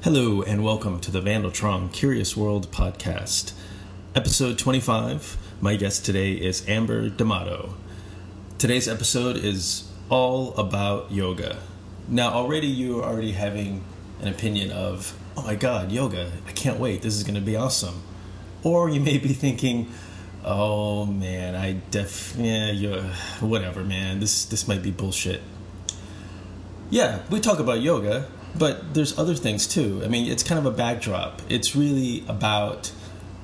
Hello, and welcome to the Vandaltron Curious World podcast. Episode 25. My guest today is Amber D'Amato. Today's episode is all about yoga. Now, already you are already having an opinion of, oh my god, yoga, I can't wait, this is going to be awesome. Or you may be thinking, oh man, I def, yeah, yeah, whatever, man, this, this might be bullshit. Yeah, we talk about yoga, but there's other things too. I mean, it's kind of a backdrop. It's really about,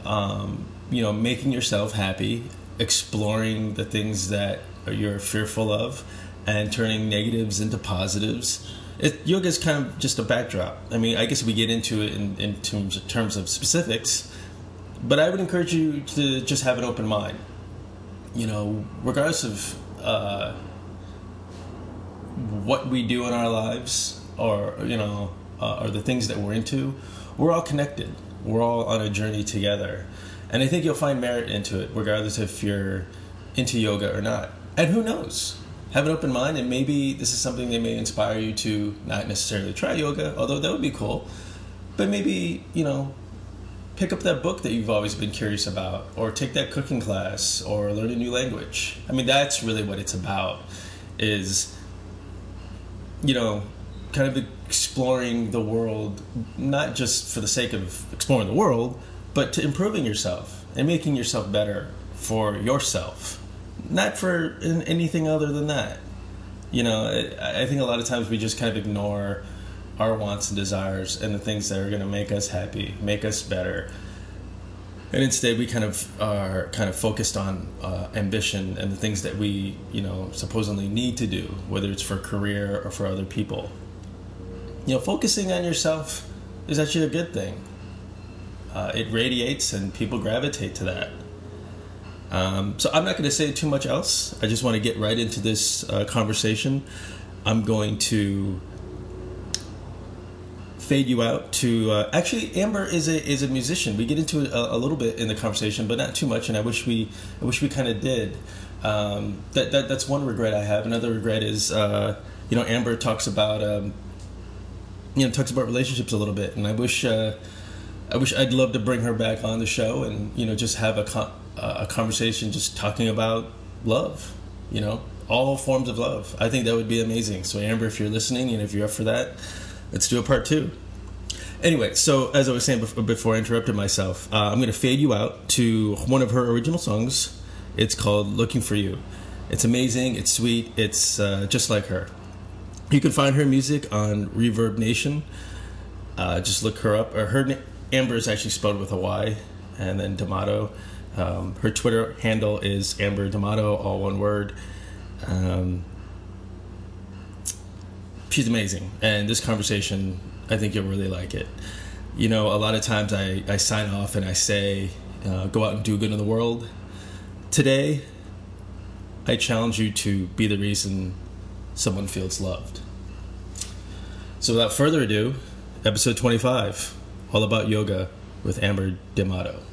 um, you know, making yourself happy, exploring the things that you're fearful of, and turning negatives into positives. It, yoga is kind of just a backdrop. I mean, I guess we get into it in, in terms, of, terms of specifics, but I would encourage you to just have an open mind. You know, regardless of uh, what we do in our lives, or you know, uh, or the things that we're into, we're all connected. We're all on a journey together, and I think you'll find merit into it, regardless if you're into yoga or not. And who knows? Have an open mind, and maybe this is something that may inspire you to not necessarily try yoga, although that would be cool. But maybe, you know, pick up that book that you've always been curious about, or take that cooking class, or learn a new language. I mean, that's really what it's about, is, you know, kind of exploring the world, not just for the sake of exploring the world, but to improving yourself and making yourself better for yourself not for anything other than that. You know, I think a lot of times we just kind of ignore our wants and desires and the things that are going to make us happy, make us better. And instead, we kind of are kind of focused on uh, ambition and the things that we, you know, supposedly need to do, whether it's for career or for other people. You know, focusing on yourself is actually a good thing. Uh, it radiates, and people gravitate to that. Um, so I'm not going to say too much else. I just want to get right into this uh, conversation. I'm going to fade you out to uh, actually Amber is a is a musician. We get into it a, a, little bit in the conversation, but not too much. And I wish we I wish we kind of did. Um, that, that that's one regret I have. Another regret is uh, you know Amber talks about um, you know talks about relationships a little bit, and I wish uh, I wish I'd love to bring her back on the show and you know just have a con- a conversation just talking about love, you know, all forms of love. I think that would be amazing. So, Amber, if you're listening and if you're up for that, let's do a part two. Anyway, so as I was saying before I interrupted myself, uh, I'm going to fade you out to one of her original songs. It's called Looking for You. It's amazing, it's sweet, it's uh, just like her. You can find her music on Reverb Nation. Uh, just look her up. Her Amber is actually spelled with a Y, and then D'Amato. Um, her Twitter handle is Amber D'Amato, all one word. Um, she's amazing, and this conversation, I think you'll really like it. You know, a lot of times I, I sign off and I say, uh, go out and do good in the world. Today, I challenge you to be the reason someone feels loved. So, without further ado, episode 25, all about yoga with Amber D'Amato.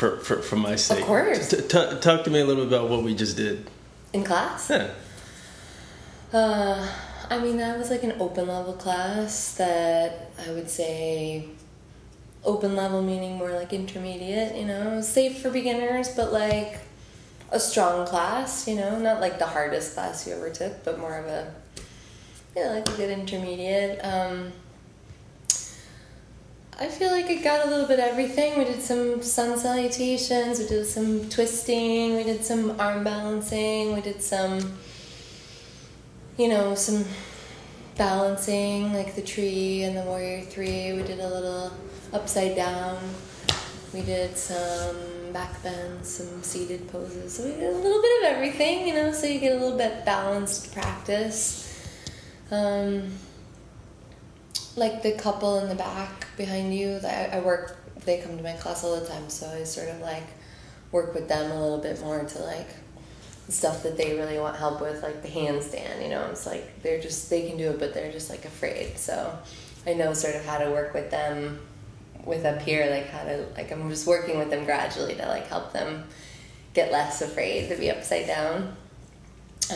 For, for, for, my sake, course. t- t- talk to me a little bit about what we just did. In class? Yeah. Uh, I mean, that was like an open level class that I would say open level meaning more like intermediate, you know, safe for beginners, but like a strong class, you know, not like the hardest class you ever took, but more of a, you know, like a good intermediate. Um, I feel like it got a little bit of everything. We did some sun salutations, we did some twisting, we did some arm balancing, we did some, you know, some balancing, like the tree and the warrior three. We did a little upside down. We did some back bends, some seated poses. So we did a little bit of everything, you know, so you get a little bit balanced practice. Um, like the couple in the back behind you, I, I work, they come to my class all the time, so I sort of like work with them a little bit more to like stuff that they really want help with, like the handstand, you know, it's like they're just, they can do it, but they're just like afraid. So I know sort of how to work with them with up here, like how to, like I'm just working with them gradually to like help them get less afraid to be upside down.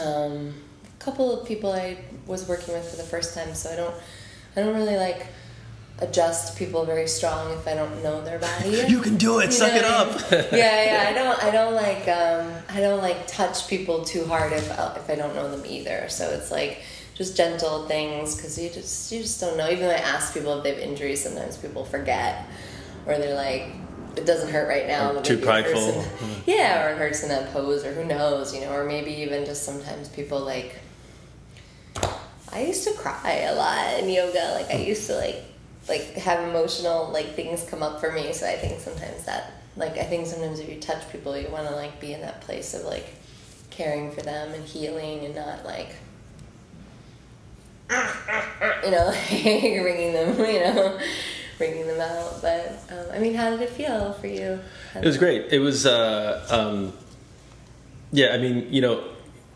Um, a couple of people I was working with for the first time, so I don't, I don't really like adjust people very strong if I don't know their body. You can do it. You Suck it what I up. yeah, yeah. I don't. I don't like. Um, I don't like touch people too hard if I, if I don't know them either. So it's like just gentle things because you just you just don't know. Even when I ask people if they have injuries, sometimes people forget, or they're like, it doesn't hurt right now. But too maybe it hurts prideful. yeah, or it hurts in that pose, or who knows, you know, or maybe even just sometimes people like. I used to cry a lot in yoga. Like I used to like like have emotional like things come up for me. So I think sometimes that like I think sometimes if you touch people, you want to like be in that place of like caring for them and healing and not like you know like bringing them you know bringing them out. But um, I mean, how did it feel for you? It was great. It was, uh, um, yeah. I mean, you know,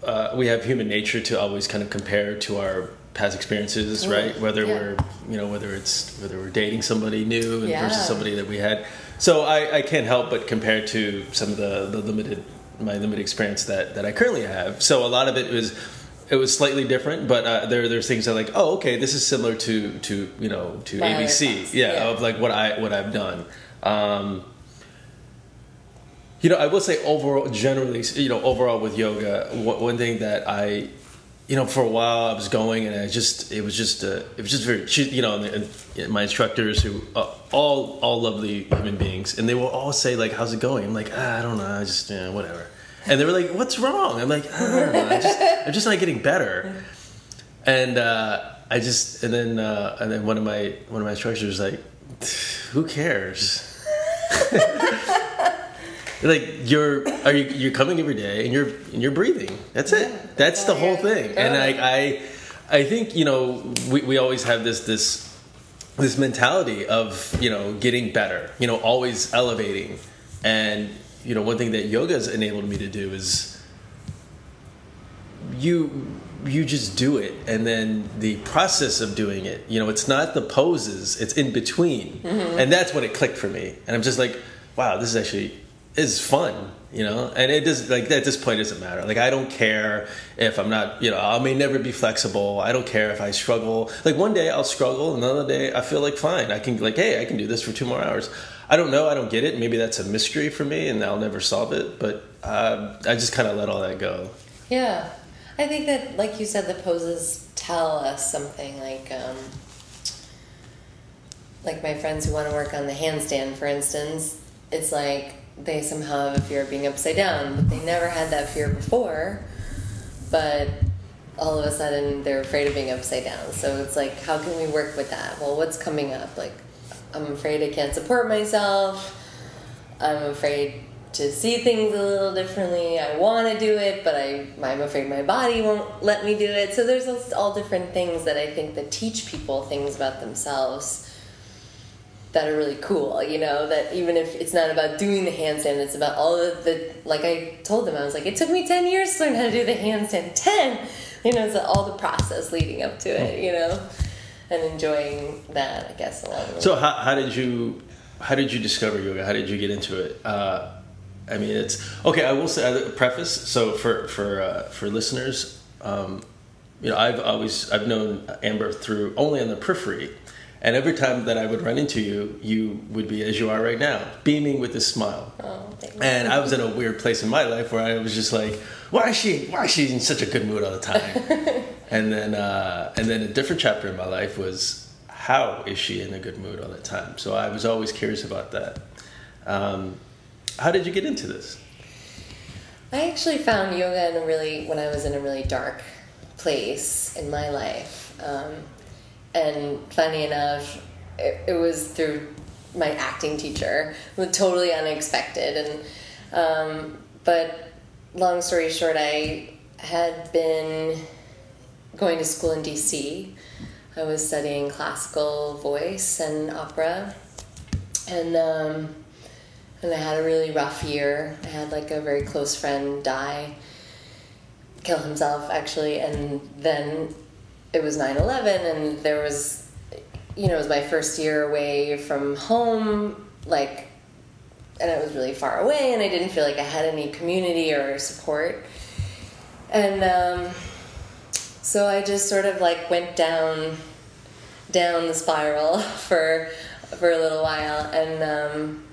uh, we have human nature to always kind of compare to our past experiences, Mm, right? Whether yeah. we're, you know, whether it's whether we're dating somebody new and Yeah. versus somebody that we had. So I, I can't help but compare to some of the, the limited my limited experience that that I currently have. So a lot of it was. It was slightly different, but uh, there there's things that like, oh, okay, this is similar to to you know to ABC, yeah, yeah. of like what I what I've done. Um, you know, I will say overall, generally, you know, overall with yoga, one, thing that I, you know, for a while I was going and I just, it was just, uh, it was just very, you know, and, my instructors who, uh, all, all lovely human beings, and they will all say like, "How's it going?" I'm like, ah, I don't know, I just, yeah, whatever. And they were like, "What's wrong?" I'm like, I don't know, I just, I'm just not getting better. And uh, I just, and then, uh, and then one of my, one of my instructors was like, "Who cares?" like you're are you you're coming every day and you're and you're breathing. That's it. Yeah, that's the whole thing. And I. I i think you know we, we always have this this this mentality of you know getting better you know always elevating. And you know one thing that yoga has enabled me to do is you you just do it and then the process of doing it you know it's not the poses it's in between. Mm-hmm. And that's when it clicked for me. And i'm just like wow this is actually is fun you know? And it does like at this point doesn't matter. Like i don't care if i'm not you know i may never be flexible. I don't care if i struggle. Like one day i'll struggle another day i feel like fine. I can like hey i can do this for two more hours. I don't know. I don't get it. Maybe that's a mystery for me and i'll never solve it but uh, i just kind of let all that go. Yeah, I think that, like you said, the poses tell us something. Like, um, like my friends who want to work on the handstand, for instance, it's like they somehow have a fear of being upside down, but they never had that fear before. But all of a sudden, they're afraid of being upside down. So it's like, how can we work with that? Well, what's coming up? Like, I'm afraid I can't support myself. I'm afraid to see things a little differently. I want to do it, but I, I'm afraid my body won't let me do it. So there's all- all different things that I think that teach people things about themselves that are really cool. You know that even if it's not about doing the handstand, it's about all of the like I told them I was like it took me ten years to learn how to do the handstand. Ten, you know, it's all the process leading up to it. You know, and enjoying that I guess So how, how did you how did you discover yoga? How did you get into it? Uh, I mean, it's okay. I will say a preface. So for for uh, for listeners, um, you know, I've always I've known Amber through only on the periphery, and every time that I would run into you, you would be as you are right now, beaming with a smile. Oh, thank you. And I was in a weird place in my life where I was just like, why is she why is she in such a good mood all the time? and then uh, and then a different chapter in my life was how is she in a good mood all the time? So I was always curious about that. Um, how did you get into this? I actually found yoga in a really when I was in a really dark place in my life, um, and funny enough, it, it was through my acting teacher. Totally unexpected, and um, but long story short, I had been going to school in DC. I was studying classical voice and opera, and. Um, and I had a really rough year. I had like a very close friend die, kill himself actually, and then it was 9 11, and there was, you know, it was my first year away from home, like, and I was really far away, and I didn't feel like I had any community or support. And um, so I just sort of like went down down the spiral for for a little while and um,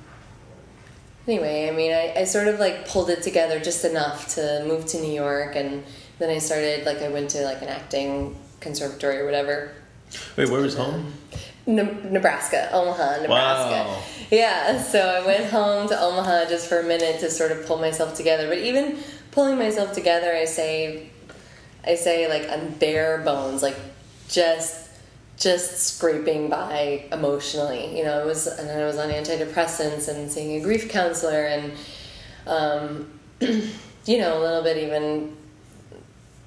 anyway, I mean, I, I sort of like pulled it together just enough to move to New York, and then I started like I went to like an acting conservatory or whatever. Wait, where was home? Ne- Nebraska, Omaha, Nebraska. Wow. Yeah, so I went home to Omaha just for a minute to sort of pull myself together. But even pulling myself together, I say, I say like on bare bones, like just just scraping by emotionally. You know, I was and I was on antidepressants and seeing a grief counselor and um, you know a little bit even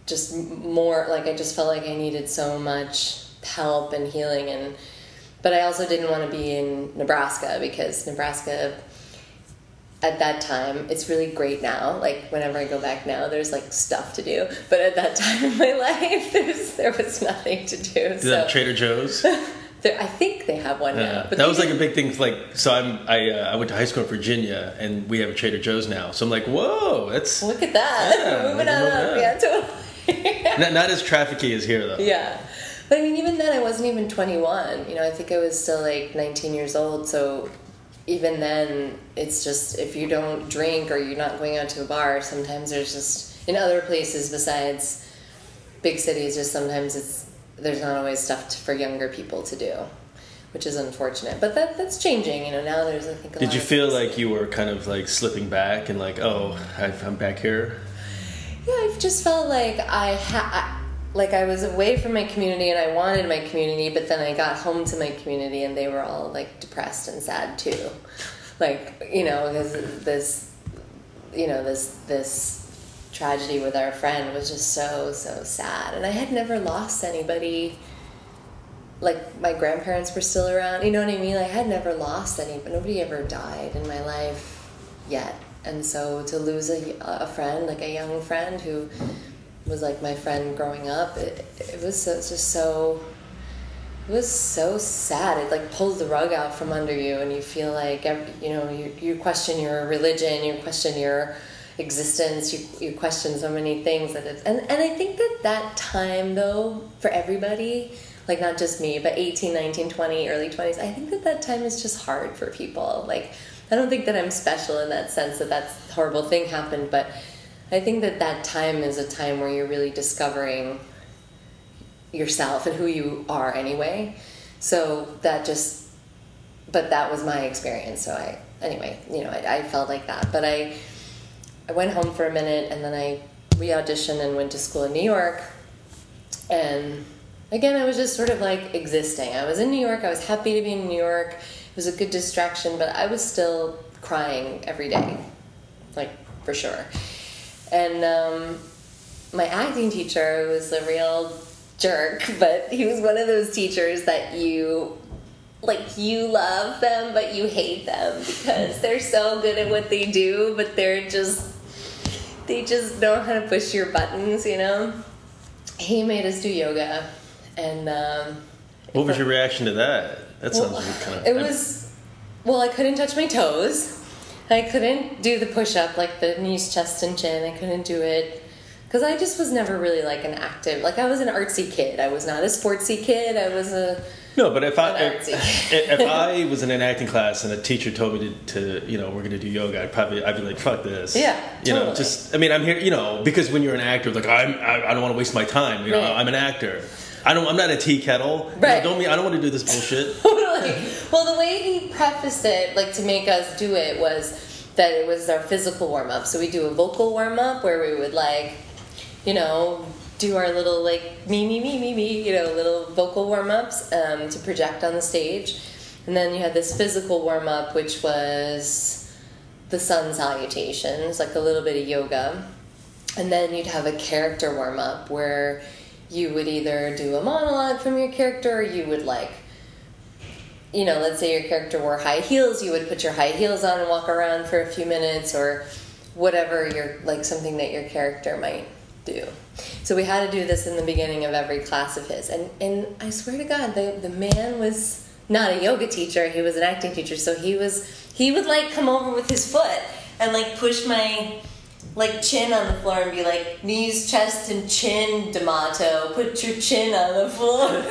just more like I just felt like I needed so much help and healing and but I also didn't want to be in Nebraska because Nebraska at that time it's really great now like whenever I go back now there's like stuff to do but at that time in my life there's there was nothing to do Did so that Trader Joe's? there, I think they have one now but that was like a big thing. Like, so I'm I uh, I went to high school in Virginia, and we have a Trader Joe's now. So I'm like, whoa, that's look at that Yeah, moving on up yeah totally not, not as trafficy as here though. Yeah. But I mean, even then, I wasn't even 21. You know, I think I was still like 19 years old. So even then, it's just if you don't drink or you're not going out to a bar, sometimes there's just, in other places besides big cities, just sometimes it's, there's not always stuff to, for younger people to do, which is unfortunate. But that that's changing. You know, now there's, I think, a Did you feel like you were kind of like slipping back and like, oh, I'm back here? Yeah, I've just felt like I had, like I was away from my community and I wanted my community, but then I got home to my community and they were all like depressed and sad too, like you know because this, you know this this tragedy with our friend was just so so sad, and I had never lost anybody. Like my grandparents were still around, you know what I mean? Like I had never lost any, but nobody ever died in my life yet. And so to lose a, a friend, like a young friend who was like my friend growing up, it, it was so, just so, it was so sad. It like pulls the rug out from under you and you feel like, every, you know, you, you question your religion, you question your existence, you, you question so many things that it's, and, and I think that that time though, for everybody, like not just me, but 18, 19, 20, early 20s, I think that that time is just hard for people. Like, I don't think that I'm special in that sense that that horrible thing happened, but I think that that time is a time where you're really discovering yourself and who you are anyway. So that just, but that was my experience. So I, anyway, you know, I, I felt like that. But I, I went home for a minute and then I re auditioned and went to school in New York. And again, I was just sort of like existing. I was in New York, I was happy to be in New York. It was a good distraction, but I was still crying every day, like for sure. And um, my acting teacher was a real jerk, but he was one of those teachers that you like you love them but you hate them because they're so good at what they do, but they're just they just know how to push your buttons, you know. He made us do yoga, and um, what was your reaction to that? That sounds well, kind of. It was well, I couldn't touch my toes. I couldn't do the push up like the knees, chest, and chin. I couldn't do it because I just was never really like an active. Like I was an artsy kid. I was not a sportsy kid. I was a no, but if I if, if I was in an acting class and a teacher told me to, to you know we're going to do yoga, I'd probably I'd be like fuck this. Yeah, You know, just I mean I'm here you know because when you're an actor like I'm I, I don't want to waste my time. You know Right. I'm an actor. I don't I'm not a tea kettle. Right. don't mean I don't want to do this bullshit. totally. Well, the way he prefaced it, like to make us do it, was that it was our physical warm up. So we do a vocal warm up where we would like, you know, do our little like me me me me me, you know, little vocal warm ups um, to project on the stage, and then you had this physical warm up, which was the sun salutations, like a little bit of yoga, and then you'd have a character warm up where you would either do a monologue from your character or you would like you know, let's say your character wore high heels, you would put your high heels on and walk around for a few minutes or whatever your like something that your character might do. So we had to do this in the beginning of every class of his. And and I swear to God, the the man was not a yoga teacher, he was an acting teacher. So he was he would like come over with his foot and like push my like chin on the floor and be like knees, chest, and chin, D'Amato. Put your chin on the floor.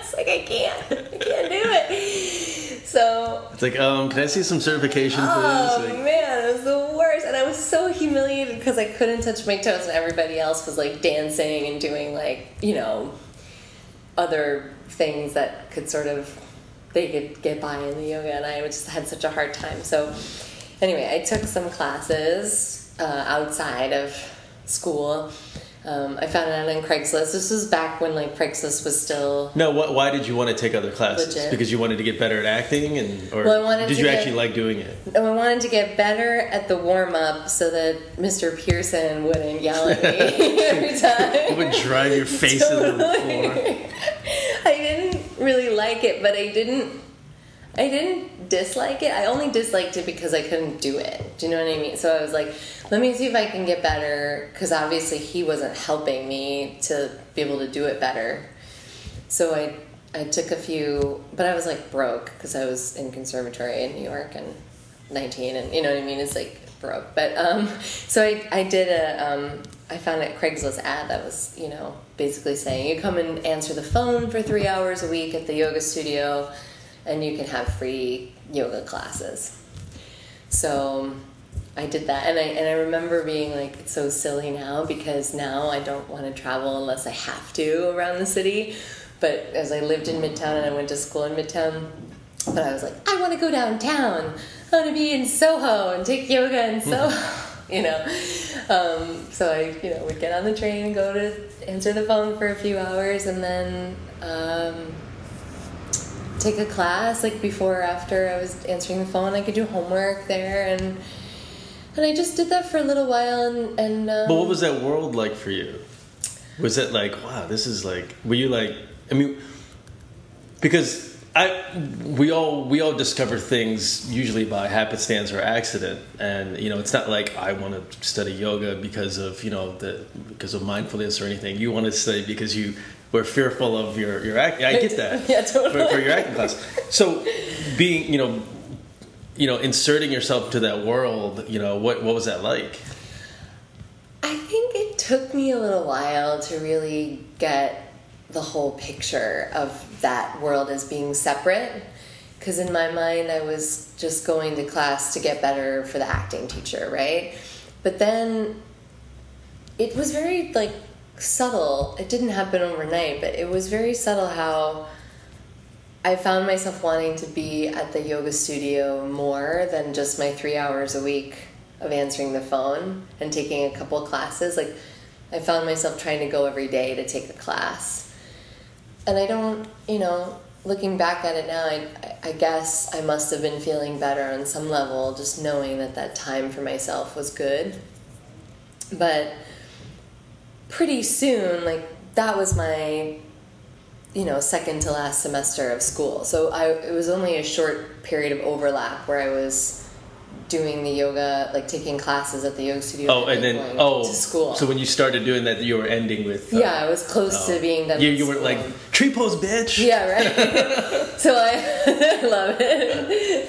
it's like I can't, I can't do it. So It's like um can I see some certification Oh please? Like, man, it was the worst, and I was so humiliated because I couldn't touch my toes, and everybody else was like dancing and doing like you know other things that could sort of they could get by in the yoga, and I just had such a hard time. So anyway, I took some classes uh, outside of school. Um, I found it out on Craigslist. This was back when like Craigslist was still no, what, why did you want to take other classes? Legit. Because you wanted to get better at acting, and or Well, I wanted did you get- actually like doing it? And I wanted to get better at the warm up so that Mr. Pearson wouldn't yell at me every time. It would drive your face into the floor. I didn't really like it, but I didn't. I didn't dislike it. I only disliked it because I couldn't do it. Do you know what I mean? So I was like, let me see if I can get better because obviously he wasn't helping me to be able to do it better. So I I took a few, but I was like broke because I was in conservatory in New York and 19 and you know what I mean? It's like broke. But um so I I did a um I found a Craigslist ad that was, you know, basically saying you come and answer the phone for 3 hours a week at the yoga studio and you can have free yoga classes. So I did that, and I and I remember being like, it's so silly now because now I don't want to travel unless I have to around the city. But as I lived in Midtown and I went to school in Midtown, but I was like, I want to go downtown. I want to be in Soho and take yoga in Soho. You know, um, so I, you know, would get on the train and go to answer the phone for a few hours, and then um, take a class like before or after I was answering the phone. I could do homework there, and and I just did that for a little while. And and um, But what was that world like for you? Was it like, wow, this is like, were you like, I mean, because I, we all we all discover things usually by happenstance or accident, and you know, it's not like I want to study yoga because of you know the because of mindfulness or anything. You want to study because you were fearful of your your act. I get that. Yeah, totally. For, for your acting class. So, being you know, you know, inserting yourself to that world, you know, what what was that like? I think it took me a little while to really get the whole picture of that world as being separate. Because in my mind, I was just going to class to get better for the acting teacher, right? But then it was very like subtle. It didn't happen overnight, but it was very subtle how I found myself wanting to be at the yoga studio more than just my three hours a week of answering the phone and taking a couple classes. Like, I found myself trying to go every day to take a class. And I don't, you know, looking back at it now, I, I guess I must have been feeling better on some level, just knowing that that time for myself was good. But pretty soon, like, that was my you know, second to last semester of school. So I it was only a short period of overlap where I was doing the yoga, like taking classes at the yoga studio. Oh, and then going oh, to school. So when you started doing that, you were ending with uh, yeah, I was close oh. to being done. You, you weren't like tree pose, bitch. Yeah, right. so I, I love it.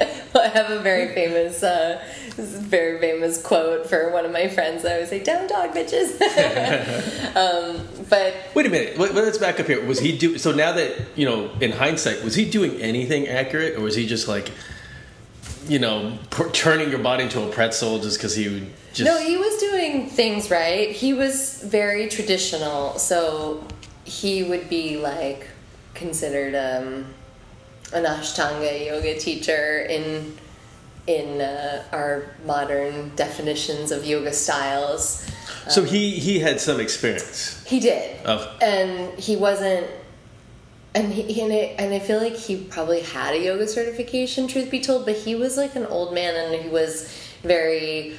I have a very famous, uh, this is a very famous quote for one of my friends. I always say, "Down dog, bitches." um, but Wait a minute. Let- Let's back up here. Was he do so now that you know in hindsight? Was he doing anything accurate, or was he just like, you know, per- turning your body into a pretzel just because he would just? no, he was doing things right. He was very traditional, so he would be like considered um, an Ashtanga yoga teacher in in uh, our modern definitions of yoga styles. so he he had some experience. He did, Of and he wasn't. And he and I, and I feel like he probably had a yoga certification, truth be told, but he was like an old man, and he was very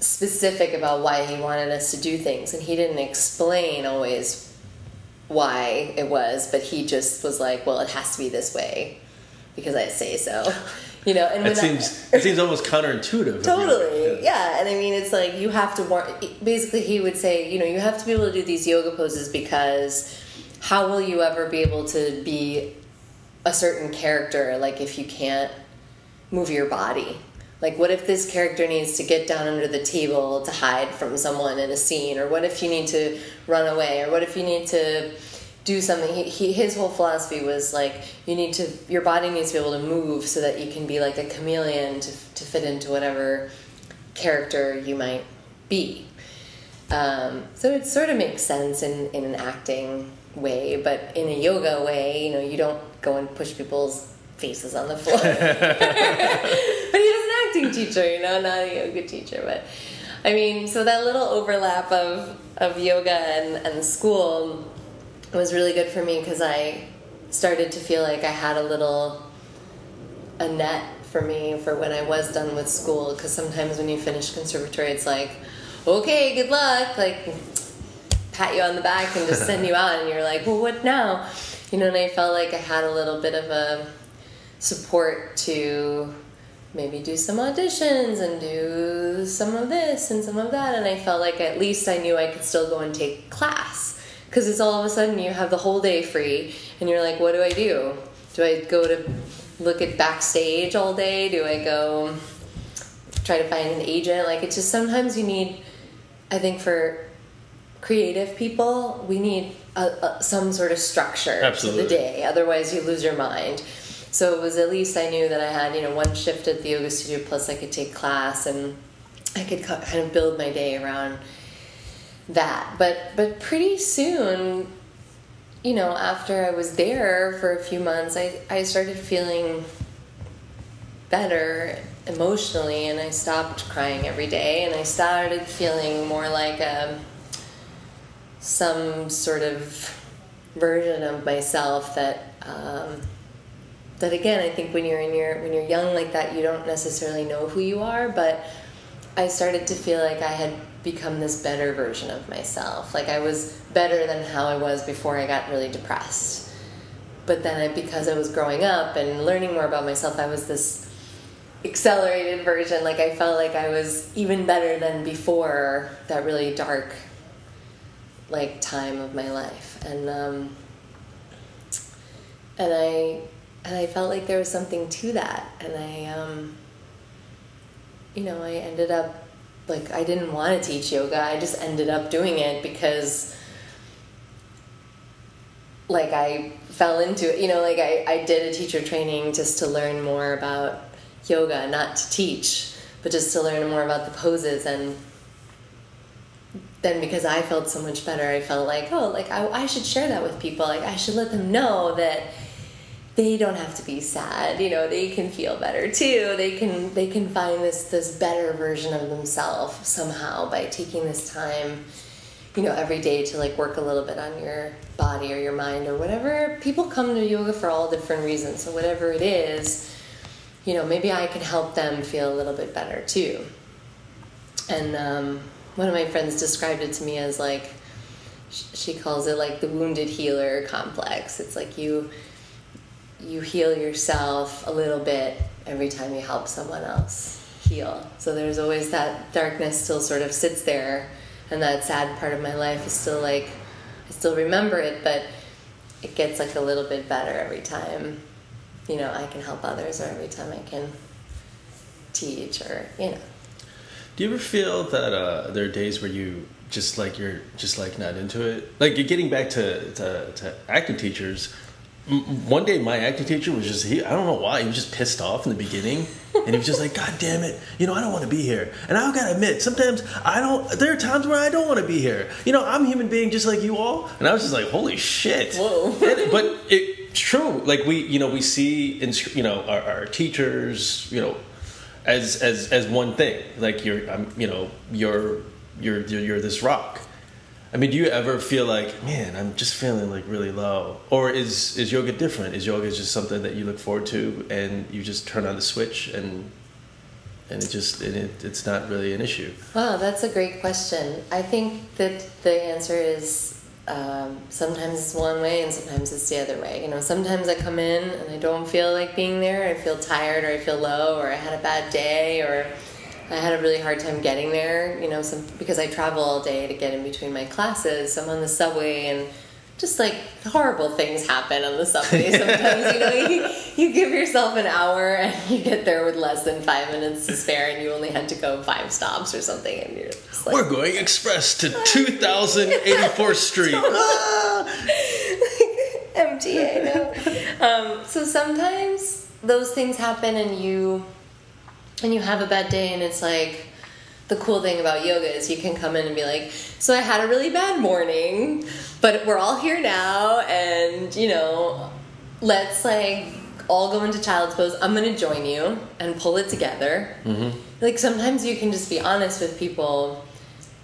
specific about why he wanted us to do things, and he didn't explain always why it was, but he just was like, "Well, it has to be this way because I say so," you know. And that when I- seems it seems almost counterintuitive. Totally, yeah. And I mean, it's like you have to want. Basically, he would say, you know, you have to be able to do these yoga poses because how will you ever be able to be a certain character? Like if you can't move your body. Like, what if this character needs to get down under the table to hide from someone in a scene? Or what if you need to run away? Or what if you need to do something? He, he, his whole philosophy was like, you need to, your body needs to be able to move so that you can be like a chameleon to, to fit into whatever character you might be. Um, so it sort of makes sense in, in an acting way, but in a yoga way, you know, you don't go and push people's faces on the floor. but he was an acting teacher, you know, not a yoga teacher. But I mean, so that little overlap of of yoga and, and school was really good for me because I started to feel like I had a little a net for me for when I was done with school. Because sometimes when you finish conservatory, it's like, okay, good luck, like pat you on the back and just send you out, and you're like, well, what now? You know, and I felt like I had a little bit of a support to maybe do some auditions and do some of this and some of that. And i felt like at least i knew i could still go and take class. Because it's all of a sudden you have the whole day free and you're like what do i do? Do i go to look at backstage all day? Do i go try to find an agent? Like it's just sometimes you need i think for creative people we need a, a, some sort of structure Absolutely. to the day. Otherwise you lose your mind so it was at least I knew that I had you know one shift at the yoga studio plus I could take class and I could kind of build my day around that. But but pretty soon, you know, after I was there for a few months, I I started feeling better emotionally and I stopped crying every day and I started feeling more like a some sort of version of myself that um, that again i think when you're in your when you're young like that you don't necessarily know who you are but i started to feel like i had become this better version of myself. Like i was better than how i was before i got really depressed. But then I, because i was growing up and learning more about myself i was this accelerated version. Like i felt like i was even better than before that really dark like time of my life. And um and i and I felt like there was something to that, and I, um, you know, I ended up like I didn't want to teach yoga. I just ended up doing it because, like, I fell into it. You know, like I I did a teacher training just to learn more about yoga, not to teach, but just to learn more about the poses and. Then, because I felt so much better, I felt like, oh, like I, I should share that with people. Like I should let them know that they don't have to be sad you know they can feel better too. They can they can find this this better version of themselves somehow by taking this time you know every day to like work a little bit on your body or your mind or whatever. People come to yoga for all different reasons so whatever it is you know maybe i can help them feel a little bit better too. And um, one of my friends described it to me as like she calls it like the wounded healer complex. It's like you you heal yourself a little bit every time you help someone else heal. So there's always that darkness still sort of sits there, and that sad part of my life is still like I still remember it, but it gets like a little bit better every time. You know, I can help others, or every time I can teach, or you know. Do you ever feel that uh, there are days where you just like you're just like not into it? Like you're getting back to to, to acting teachers. One day, my acting teacher was just he. I don't know why he was just pissed off in the beginning, and he was just like, "God damn it! You know I don't want to be here." And I've gotta admit, sometimes I don't. There are times where I don't want to be here. You know, I'm a human being just like you all, and I was just like, "Holy shit!" Whoa. But it's true. Like we, you know, we see in you know our, our teachers, you know, as as as one thing. Like you're, um, you know, you're you're you're, you're this rock. I mean, do you ever feel like, man, I'm just feeling like really low, or is is yoga different? Is yoga just something that you look forward to and you just turn on the switch and and it just and it, it's not really an issue? Wow, that's a great question. I think that the answer is um, sometimes it's one way and sometimes it's the other way. You know, sometimes I come in and I don't feel like being there. I feel tired or I feel low or I had a bad day or I had a really hard time getting there. You know, some because I travel all day to get in between my classes. So I'm on the subway and just like horrible things happen on the subway sometimes you know you, you give yourself an hour and you get there with less than five minutes to spare and you only had to go five stops or something and you're just like We're going express to 2084th Street. MTA no. Um, so sometimes those things happen and you and you have a bad day and it's like the cool thing about yoga is you can come in and be like so i had a really bad morning but we're all here now and you know let's like all go into child's pose. I'm going to join you and pull it together. Mm-hmm. Like sometimes you can just be honest with people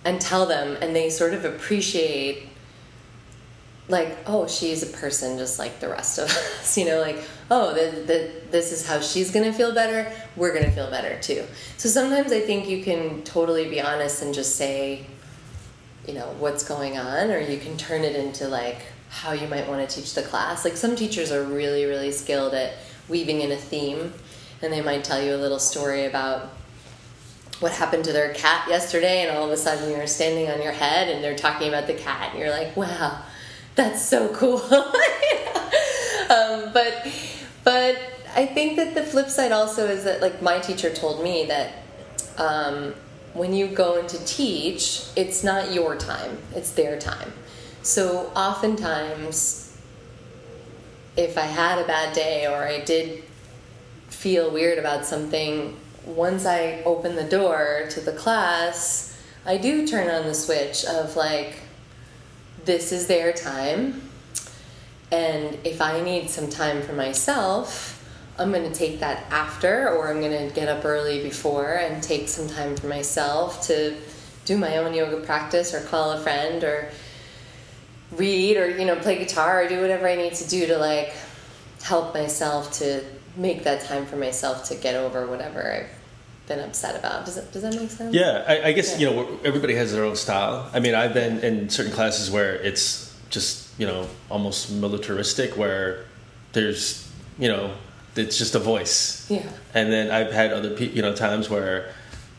and tell them and they sort of appreciate like oh she's a person just like the rest of us you know like oh the, the, this is how she's gonna feel better we're gonna feel better too. So sometimes i think you can totally be honest and just say you know what's going on or you can turn it into like how you might want to teach the class. Like some teachers are really really skilled at weaving in a theme and they might tell you a little story about what happened to their cat yesterday and all of a sudden you're standing on your head and they're talking about the cat and you're like wow that's so cool. Um, but but i think that the flip side also is that like my teacher told me that um, when you go in to teach it's not your time it's their time. So oftentimes if i had a bad day or i did feel weird about something once i open the door to the class i do turn on the switch of like this is their time and if i need some time for myself i'm going to take that after or i'm going to get up early before and take some time for myself to do my own yoga practice or call a friend or read or you know play guitar or do whatever i need to do to like help myself to make that time for myself to get over whatever i've been upset about does that, does that make sense Yeah, I, I guess Yeah. you know everybody has their own style. I mean, I've been in certain classes where it's just you know almost militaristic, where there's you know it's just a voice, yeah and then I've had other pe- you know times where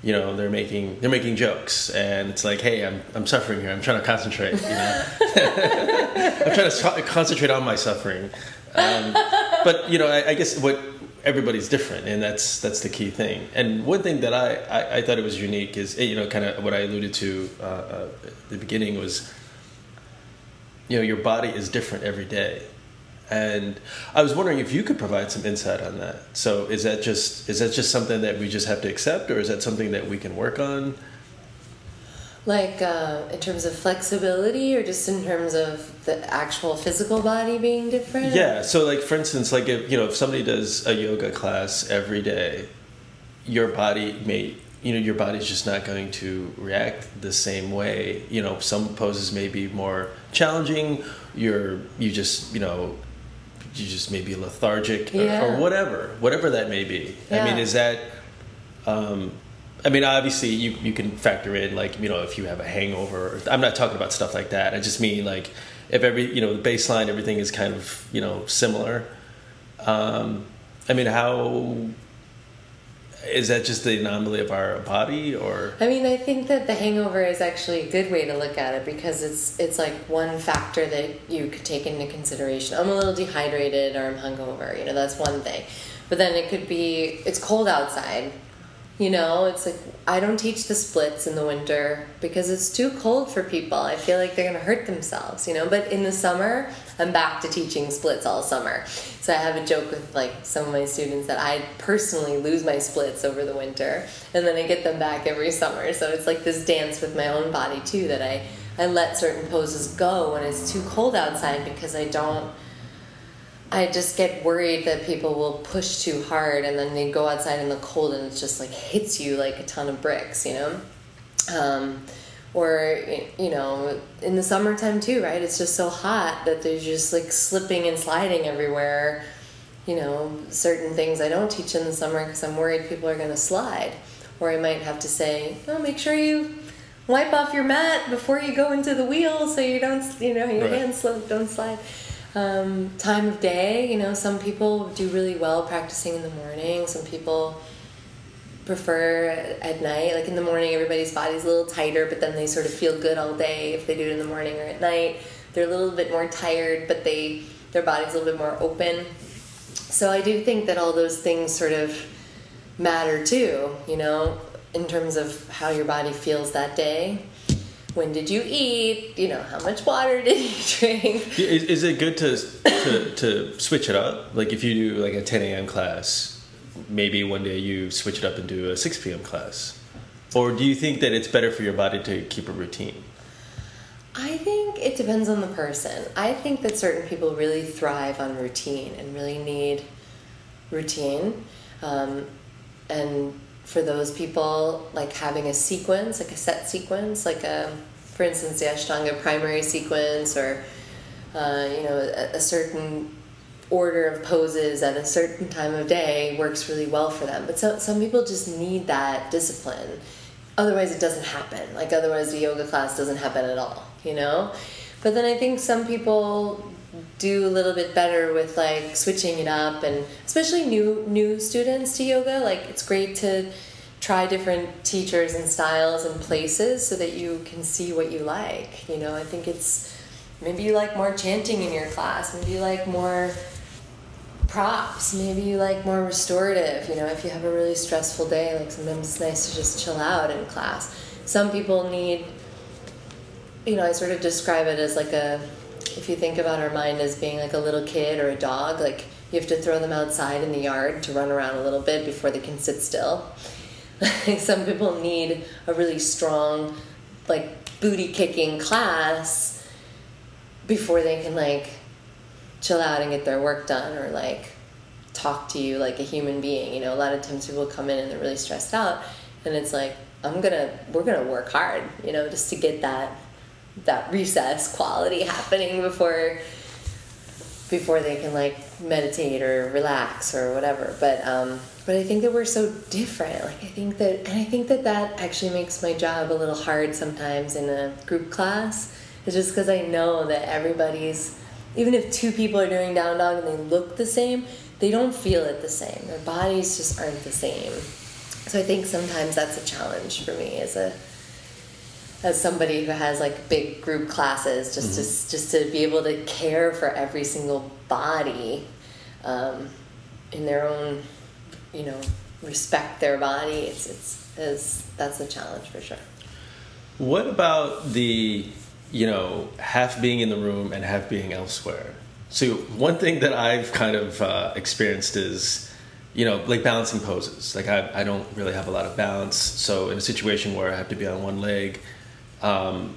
you know they're making they're making jokes, and it's like, hey, I'm I'm suffering here. I'm trying to concentrate. You know, I'm trying to co- concentrate on my suffering. Um, but you know, I, I guess what everybody's different, and that's that's the key thing. And one thing that I, I, I thought it was unique is you know kind of what I alluded to uh, uh, at the beginning was you know your body is different every day. And I was wondering if you could provide some insight on that. So is that just is that just something that we just have to accept, or is that something that we can work on? Like uh, in terms of flexibility, or just in terms of the actual physical body being different? Yeah. So, like for instance, like if you know if somebody does a yoga class every day, your body may you know your body's just not going to react the same way. You know, some poses may be more challenging. You're you just you know you just may be lethargic or, Yeah. or whatever, whatever that may be. I mean, is that um, I mean, obviously, you you can factor in like you know if you have a hangover. I'm not talking about stuff like that. I just mean like if every you know the baseline, everything is kind of you know similar. Um, I mean, how is that just the anomaly of our body, or I mean, I think that the hangover is actually a good way to look at it because it's it's like one factor that you could take into consideration. I'm a little dehydrated or I'm hungover. You know, that's one thing. But then it could be it's cold outside. You know, it's like I don't teach the splits in the winter because it's too cold for people. I feel like they're going to hurt themselves, you know. But in the summer, I'm back to teaching splits all summer. So I have a joke with like some of my students that I personally lose my splits over the winter and then I get them back every summer. So it's like this dance with my own body too that I I let certain poses go when it's too cold outside because I don't I just get worried that people will push too hard and then they go outside in the cold and it just like hits you like a ton of bricks, you know? Um, or, you know, in the summertime too, right? It's just so hot that there's just like slipping and sliding everywhere. You know, certain things I don't teach in the summer because I'm worried people are going to slide. Or I might have to say, oh, make sure you wipe off your mat before you go into the wheel so you don't, you know, your Right. hands don't slide um, time of day. You know, some people do really well practicing in the morning. Some people prefer at night. Like in the morning, everybody's body's a little tighter, but then they sort of feel good all day if they do it in the morning or at night. They're a little bit more tired, but they their body's a little bit more open. So I do think that all those things sort of matter too. You know, in terms of how your body feels that day. When did you eat? You know, how much water did you drink? is, is it good to, to to switch it up? Like if you do like a 10 a.m. class, maybe one day you switch it up and do a 6 p.m. class, or do you think that it's better for your body to keep a routine? I think it depends on the person. I think that certain people really thrive on routine and really need routine. Um, and for those people, like having a sequence, like a set sequence, like a, for instance, the Ashtanga primary sequence, or uh, you know, a, a certain order of poses at a certain time of day works really well for them. But so, some people just need that discipline. Otherwise, it doesn't happen. Like, otherwise, the yoga class doesn't happen at all, you know? But then I think some people do a little bit better with like switching it up and especially new new students to yoga like it's great to try different teachers and styles and places so that you can see what you like you know? I think it's maybe you like more chanting in your class maybe you like more props maybe you like more restorative you know? If you have a really stressful day like sometimes it's nice to just chill out in class. Some people need you know i sort of describe it as like a if you think about our mind as being like a little kid or a dog like you have to throw them outside in the yard to run around a little bit before they can sit still. Some people need a really strong like booty kicking class before they can like chill out and get their work done or like talk to you like a human being. You know a lot of times people come in and they're really stressed out and it's like i'm gonna we're gonna work hard you know just to get that that recess quality happening before before they can like meditate or relax or whatever. But um but i think that we're so different. Like i think that and i think that that actually makes my job a little hard sometimes in a group class. It's just because i know that everybody's even if two people are doing down dog and they look the same they don't feel it the same. Their bodies just aren't the same. So i think sometimes that's a challenge for me as a as somebody who has like big group classes just to just to be able to care for every single body um, in their own you know respect their body it's it's is that's a challenge for sure What about the, you know, half being in the room and half being elsewhere? So one thing that I've kind of uh, experienced is, you know, like balancing poses. Like I, I don't really have a lot of balance. So in a situation where I have to be on one leg, um,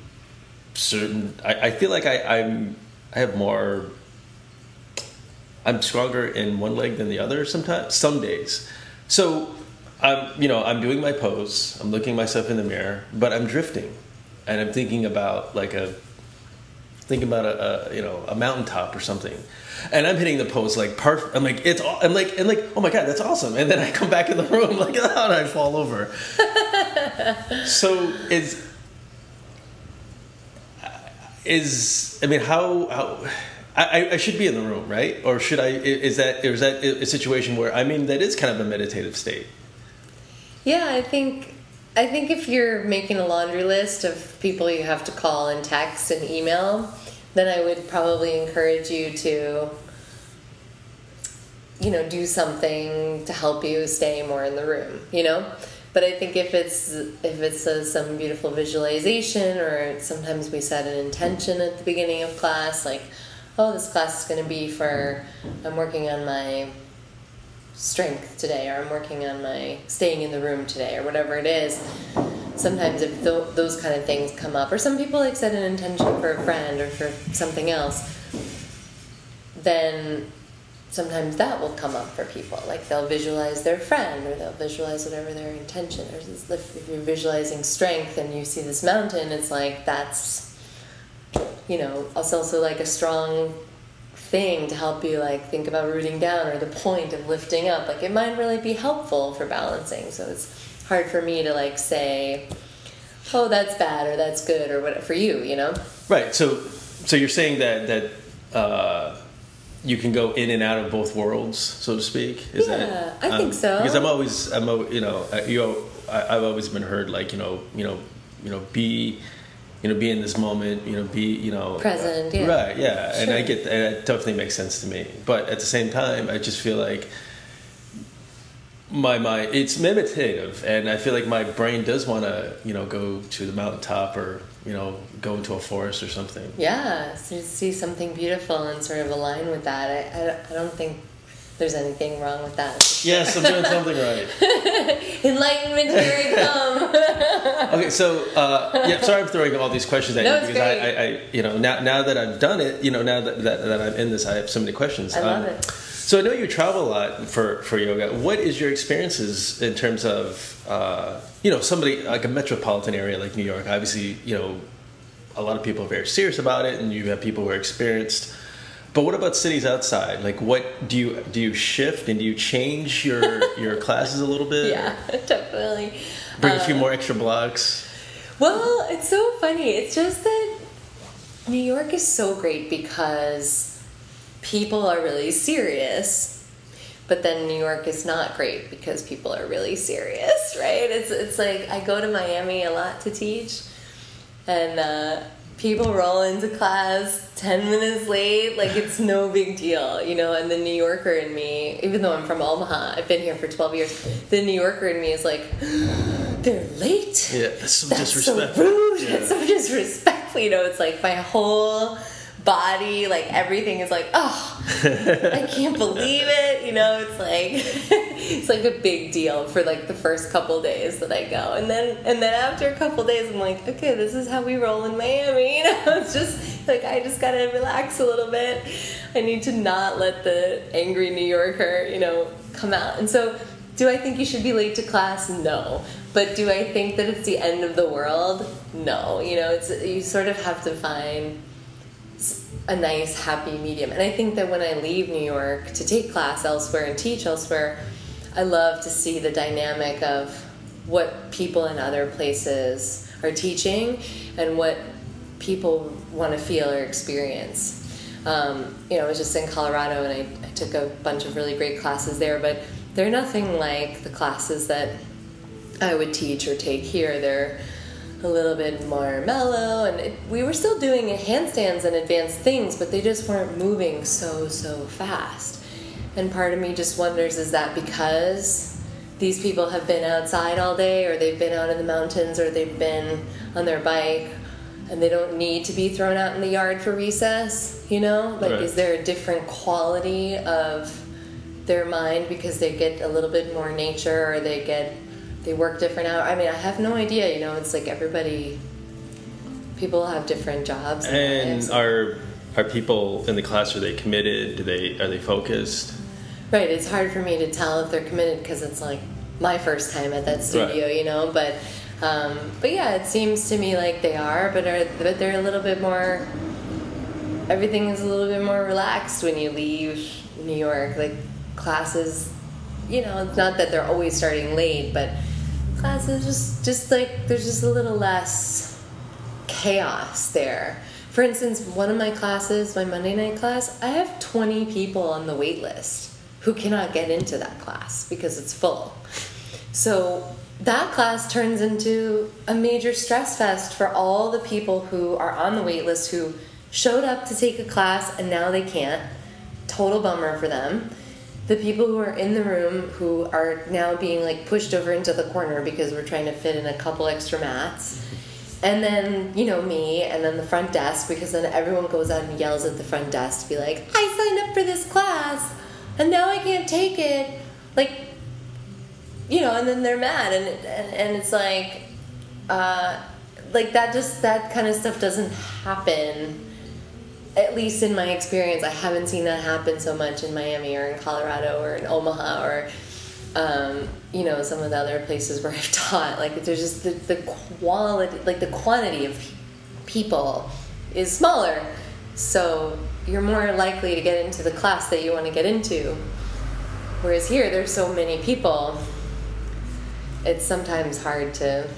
certain I, I feel like I, I'm I have more. I'm stronger in one leg than the other sometimes. Some days. So I'm, you know, I'm doing my pose. I'm looking myself in the mirror, but I'm drifting, and I'm thinking about like a, thinking about a, a you know a mountaintop or something, and I'm hitting the pose like perfect. I'm like it's. I'm like and like oh my god that's awesome, and then I come back in the room like oh and I fall over, so is is I mean how how I, I should be in the room right? Or should I is that is that a situation where I mean that is kind of a meditative state. Yeah I think I think if you're making a laundry list of people you have to call and text and email then I would probably encourage you to you know do something to help you stay more in the room you know but I think if it's if it's a, some beautiful visualization, or sometimes we set an intention at the beginning of class, like, oh, this class is going to be for I'm working on my strength today, or I'm working on my staying in the room today, or whatever it is. Sometimes if th- those kind of things come up, or some people like set an intention for a friend or for something else, then sometimes that will come up for people. Like they'll visualize their friend or they'll visualize whatever their intention is. If you're visualizing strength and you see this mountain, it's like that's, you know, it's also like a strong thing to help you like think about rooting down or the point of lifting up. Like it might really be helpful for balancing. So it's hard for me to like say, oh, that's bad or that's good or what for you, you know? Right. So, so you're saying that, that, uh, you can go in and out of both worlds, so to speak. Is yeah, that, I um, think so. Because I'm always, I'm, you know, you know, I, have always been heard like, you know, you know, you know, be, you know, be in this moment, you know, be, you know, present. Uh, yeah. Right. Yeah. Sure. And I get, and it definitely makes sense to me. But at the same time, I just feel like my mind, it's meditative, and I feel like my brain does want to, you know, go to the mountaintop or you know, go into a forest or something. Yeah, so see something beautiful and sort of align with that. I, I, I don't think there's anything wrong with that. Yes, I'm doing something right. Enlightenment, here I come. okay, so uh, yeah, sorry I'm throwing all these questions at no, you because I, I, I, you know, now now that I've done it, you know, now that, that, that I'm in this, I have so many questions. I love um, it. So I know you travel a lot for, for yoga. What is your experiences in terms of uh, you know somebody like a metropolitan area like New York? Obviously, you know a lot of people are very serious about it, and you have people who are experienced. But what about cities outside? Like, what do you do? You shift and do you change your your classes a little bit? Yeah, definitely. Bring um, a few um, more extra blocks. Well, it's so funny. It's just that New York is so great because people are really serious but then New York is not great because people are really serious, right? It's it's like I go to Miami a lot to teach, and uh, people roll into class ten minutes late, like it's no big deal, you know. And the New Yorker in me, even though I'm from Omaha, I've been here for twelve years. The New Yorker in me is like, they're late. Yeah, that's so that's disrespectful. So rude. Yeah. That's so disrespectful. You know, it's like my whole body, like everything is like, oh, I can't believe it. You know, it's like it's like a big deal for like the first couple days that I go, and then and then after a couple days, I'm like, okay, this is how we roll in Miami. You know, it's just like I just gotta relax a little bit. I need to not let the angry New Yorker, you know, come out. And so, do I think you should be late to class? No. But do I think that it's the end of the world? No. You know, it's you sort of have to find a nice happy medium. And i think that when i leave new york to take class elsewhere and teach elsewhere i love to see the dynamic of what people in other places are teaching and what people want to feel or experience. Um, you know i was just in colorado and I, I took a bunch of really great classes there but they're nothing like the classes that i would teach or take here. They're a little bit more mellow and it, we were still doing handstands and advanced things but they just weren't moving so so fast and part of me just wonders is that because these people have been outside all day or they've been out in the mountains or they've been on their bike and they don't need to be thrown out in the yard for recess you know like right. is there a different quality of their mind because they get a little bit more nature or they get they work different hours. I mean, I have no idea. You know, it's like everybody. People have different jobs. And, and are are people in the class? Are they committed? Do they are they focused? Right. It's hard for me to tell if they're committed because it's like my first time at that studio. Right. You know, but. Um, but yeah, it seems to me like they are, but are but they're a little bit more. Everything is a little bit more relaxed when you leave New York. Like classes, you know, it's not that they're always starting late, but classes just just like there's just a little less chaos there. For instance, one of my classes, my Monday night class, I have 20 people on the wait list who cannot get into that class because it's full. So that class turns into a major stress fest for all the people who are on the wait list who showed up to take a class and now they can't. Total bummer for them the people who are in the room who are now being like pushed over into the corner because we're trying to fit in a couple extra mats. And then you know me and then the front desk because then everyone goes out and yells at the front desk to be like i signed up for this class and now i can't take it. Like you know and then they're mad and and, and it's like uh like that just that kind of stuff doesn't happen at least in my experience, I haven't seen that happen so much in Miami or in Colorado or in Omaha or, um, you know, some of the other places where I've taught. Like, there's just the, the quality, like the quantity of people is smaller. So you're more likely to get into the class that you want to get into. Whereas here, there's so many people, it's sometimes hard to,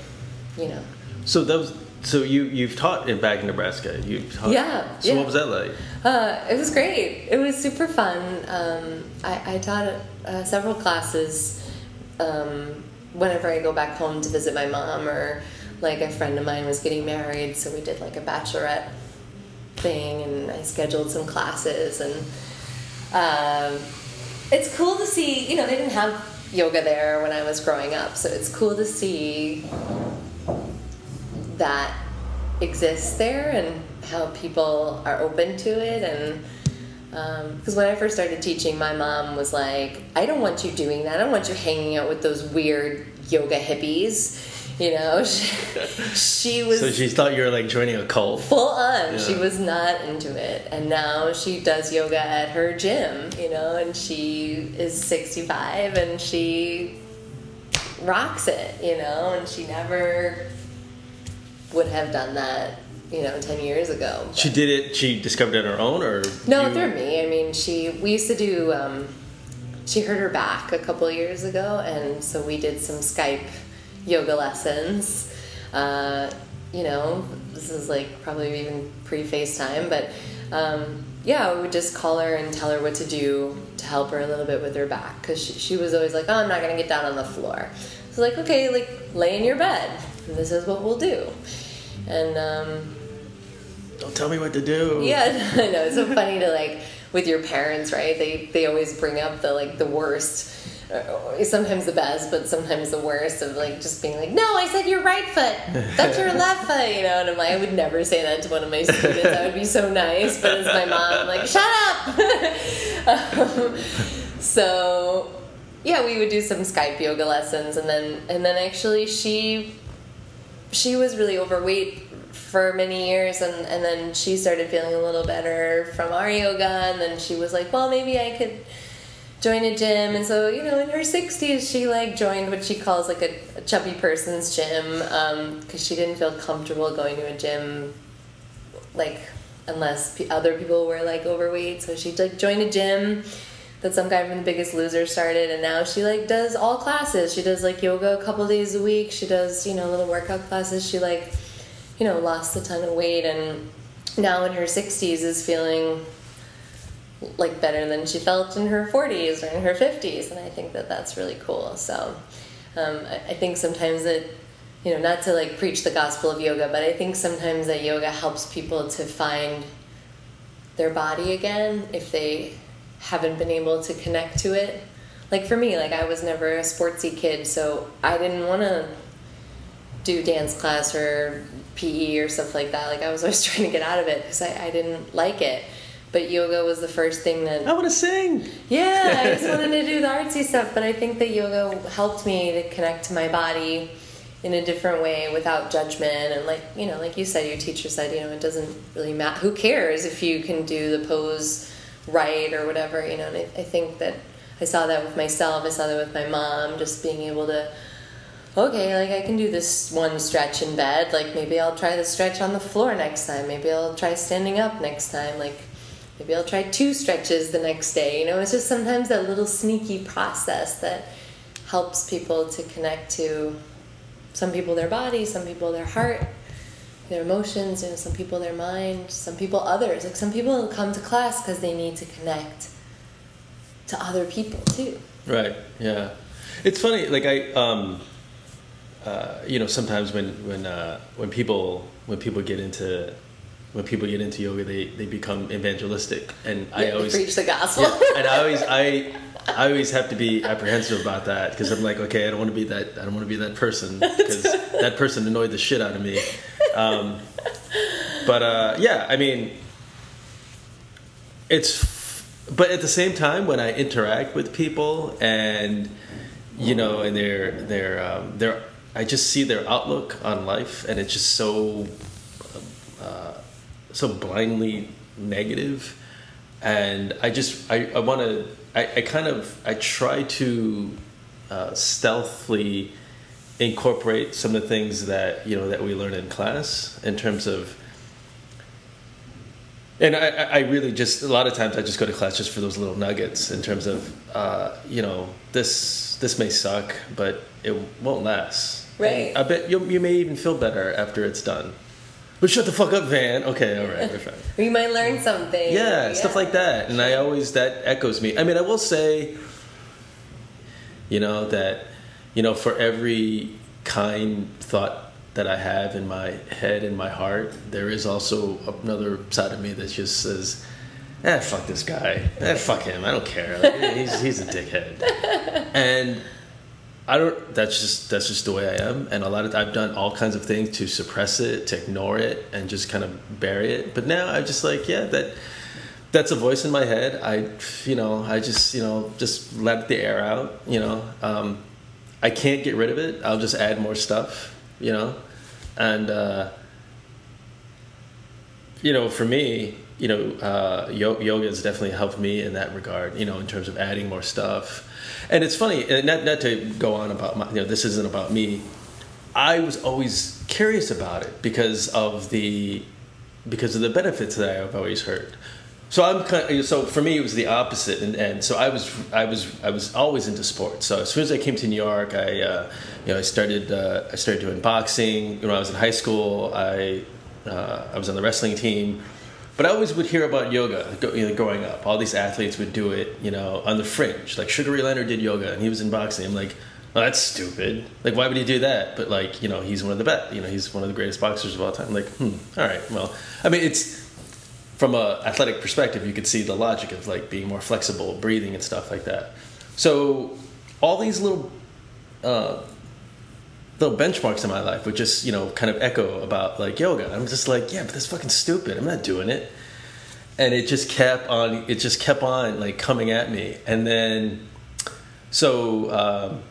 you know. So those so you you've taught in back in Nebraska. You taught. Yeah. So yeah. what was that like? Uh, it was great. It was super fun. Um, I, I, taught uh, several classes um, whenever I go back home to visit my mom or like a friend of mine was getting married, so we did like a bachelorette thing, and I scheduled some classes, and um, it's cool to see. You know, they didn't have yoga there when I was growing up, so it's cool to see that exists there and how people are open to it and because um, when I first started teaching, my mom was like, "I don't want you doing that. I don't want you hanging out with those weird yoga hippies." You know, she, she was. So she thought you were like joining a cult. Full on, yeah. she was not into it, and now she does yoga at her gym. You know, and she is sixty-five, and she rocks it. You know, and she never would have done that you know 10 years ago she did it she discovered it on her own or no you... through me. I mean she we used to do um, she hurt her back a couple years ago and so we did some skype yoga lessons. Uh, you know this is like probably even pre-facetime but um, yeah we would just call her and tell her what to do to help her a little bit with her back because she, she was always like oh i'm not going to get down on the floor. So like okay like lay in your bed this is what we'll do and um, don't tell me what to do. Yeah, I know. It's so funny to like with your parents, right? They they always bring up the like the worst. Uh, sometimes the best, but sometimes the worst of like just being like, "No, I said your right foot. That's your left foot," you know. And I'm like, I would never say that to one of my students. I would be so nice, but as my mom, I'm like, "Shut up." um, so, yeah, we would do some Skype yoga lessons, and then and then actually she she was really overweight for many years and, and then she started feeling a little better from our yoga and then she was like well maybe i could join a gym. And so you know in her 60s she like joined what she calls like a, a chubby person's gym because um, she didn't feel comfortable going to a gym like unless other people were like overweight. So she like joined a gym that some guy from the biggest loser started and now she like does all classes. She does like yoga a couple days a week. She does you know little workout classes. She like you know lost a ton of weight and now in her 60s is feeling like better than she felt in her 40s or in her 50s and i think that that's really cool. So um, I, I think sometimes that you know not to like preach the gospel of yoga but i think sometimes that yoga helps people to find their body again if they haven't been able to connect to it. Like for me, like I was never a sportsy kid, so I didn't want to do dance class or PE or stuff like that. Like I was always trying to get out of it because I, I didn't like it. But yoga was the first thing that I want to sing. Yeah, I just wanted to do the artsy stuff. But I think that yoga helped me to connect to my body in a different way without judgment and like you know like you said your teacher said you know it doesn't really matter who cares if you can do the pose right or whatever, you know. And I, I think that I saw that with myself. I saw that with my mom, just being able to, okay, like I can do this one stretch in bed. Like maybe I'll try the stretch on the floor next time. Maybe I'll try standing up next time. Like maybe I'll try two stretches the next day. You know, it's just sometimes that little sneaky process that helps people to connect to some people their body, some people their heart, their emotions, you know, some people their mind, some people others. Like some people come to class because they need to connect to other people too. Right. Yeah. It's funny. Like I, um, uh, you know, sometimes when when uh, when people when people get into when people get into yoga, they, they become evangelistic, and Yeah, I always preach the gospel. Yeah, and I always I I always have to be apprehensive about that because I'm like, okay, I don't want to be that I don't want to be that person because that person annoyed the shit out of me. Um, but uh, yeah, I mean, it's but at the same time when I interact with people and you know and they're they're um, they're I just see their outlook on life and it's just so uh, so blindly negative and I just I, I want to I, I kind of I try to uh, stealthily incorporate some of the things that you know that we learn in class in terms of and I, I really just a lot of times I just go to class just for those little nuggets in terms of uh, you know this this may suck but it won't last Right. And I bet you you may even feel better after it's done but shut the fuck up Van okay all right we're fine you might learn something. yeah, stuff like that. And I always that echoes me. I mean, I will say, you know, that you know, for every kind thought that I have in my head and my heart, there is also another side of me that just says, "Ah, fuck this guy. Ah, fuck him. I don't care. Like, he's he's a dickhead." And I don't. That's just that's just the way I am. And a lot of I've done all kinds of things to suppress it, to ignore it, and just kind of bury it. But now I'm just like, yeah, that that's a voice in my head. I, you know, I just you know just let the air out. You know, um, I can't get rid of it. I'll just add more stuff. You know, and uh, you know, for me, you know, uh, yoga has definitely helped me in that regard. You know, in terms of adding more stuff. And it's funny, and not not to go on about my, you know, this isn't about me. I was always curious about it because of the because of the benefits that I've always heard. So I'm kind of, so for me it was the opposite, and, and so I was I was I was always into sports. So as soon as I came to New York, I uh, you know I started uh, I started doing boxing. When I was in high school, I uh, I was on the wrestling team. But I always would hear about yoga you know, growing up. All these athletes would do it, you know, on the fringe. Like Sugar Ray Leonard did yoga, and he was in boxing. I'm like, well, that's stupid. Like, why would he do that? But like, you know, he's one of the best. You know, he's one of the greatest boxers of all time. I'm like, hmm, all right. Well, I mean, it's from a athletic perspective, you could see the logic of like being more flexible, breathing, and stuff like that. So all these little uh, little benchmarks in my life would just you know kind of echo about like yoga. I'm just like, yeah, but that's fucking stupid. I'm not doing it. And it just kept on. It just kept on like coming at me. And then, so um,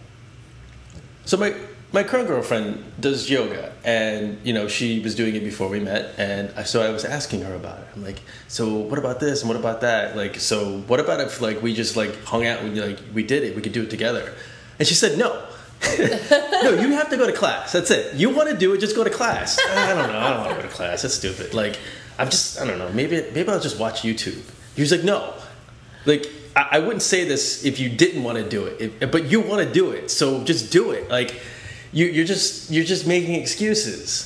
so my my current girlfriend does yoga, and you know she was doing it before we met, and so I was asking her about it. I'm like, so what about this and what about that? Like, so what about if like we just like hung out and like we did it, we could do it together? And she said no. no, you have to go to class. That's it. You want to do it, just go to class. I don't know. I don't want to go to class. That's stupid. Like, I'm just, I don't know. Maybe, maybe I'll just watch YouTube. He was like, no. Like, I, I wouldn't say this if you didn't want to do it, if, but you want to do it, so just do it. Like, you, you're just, you're just making excuses.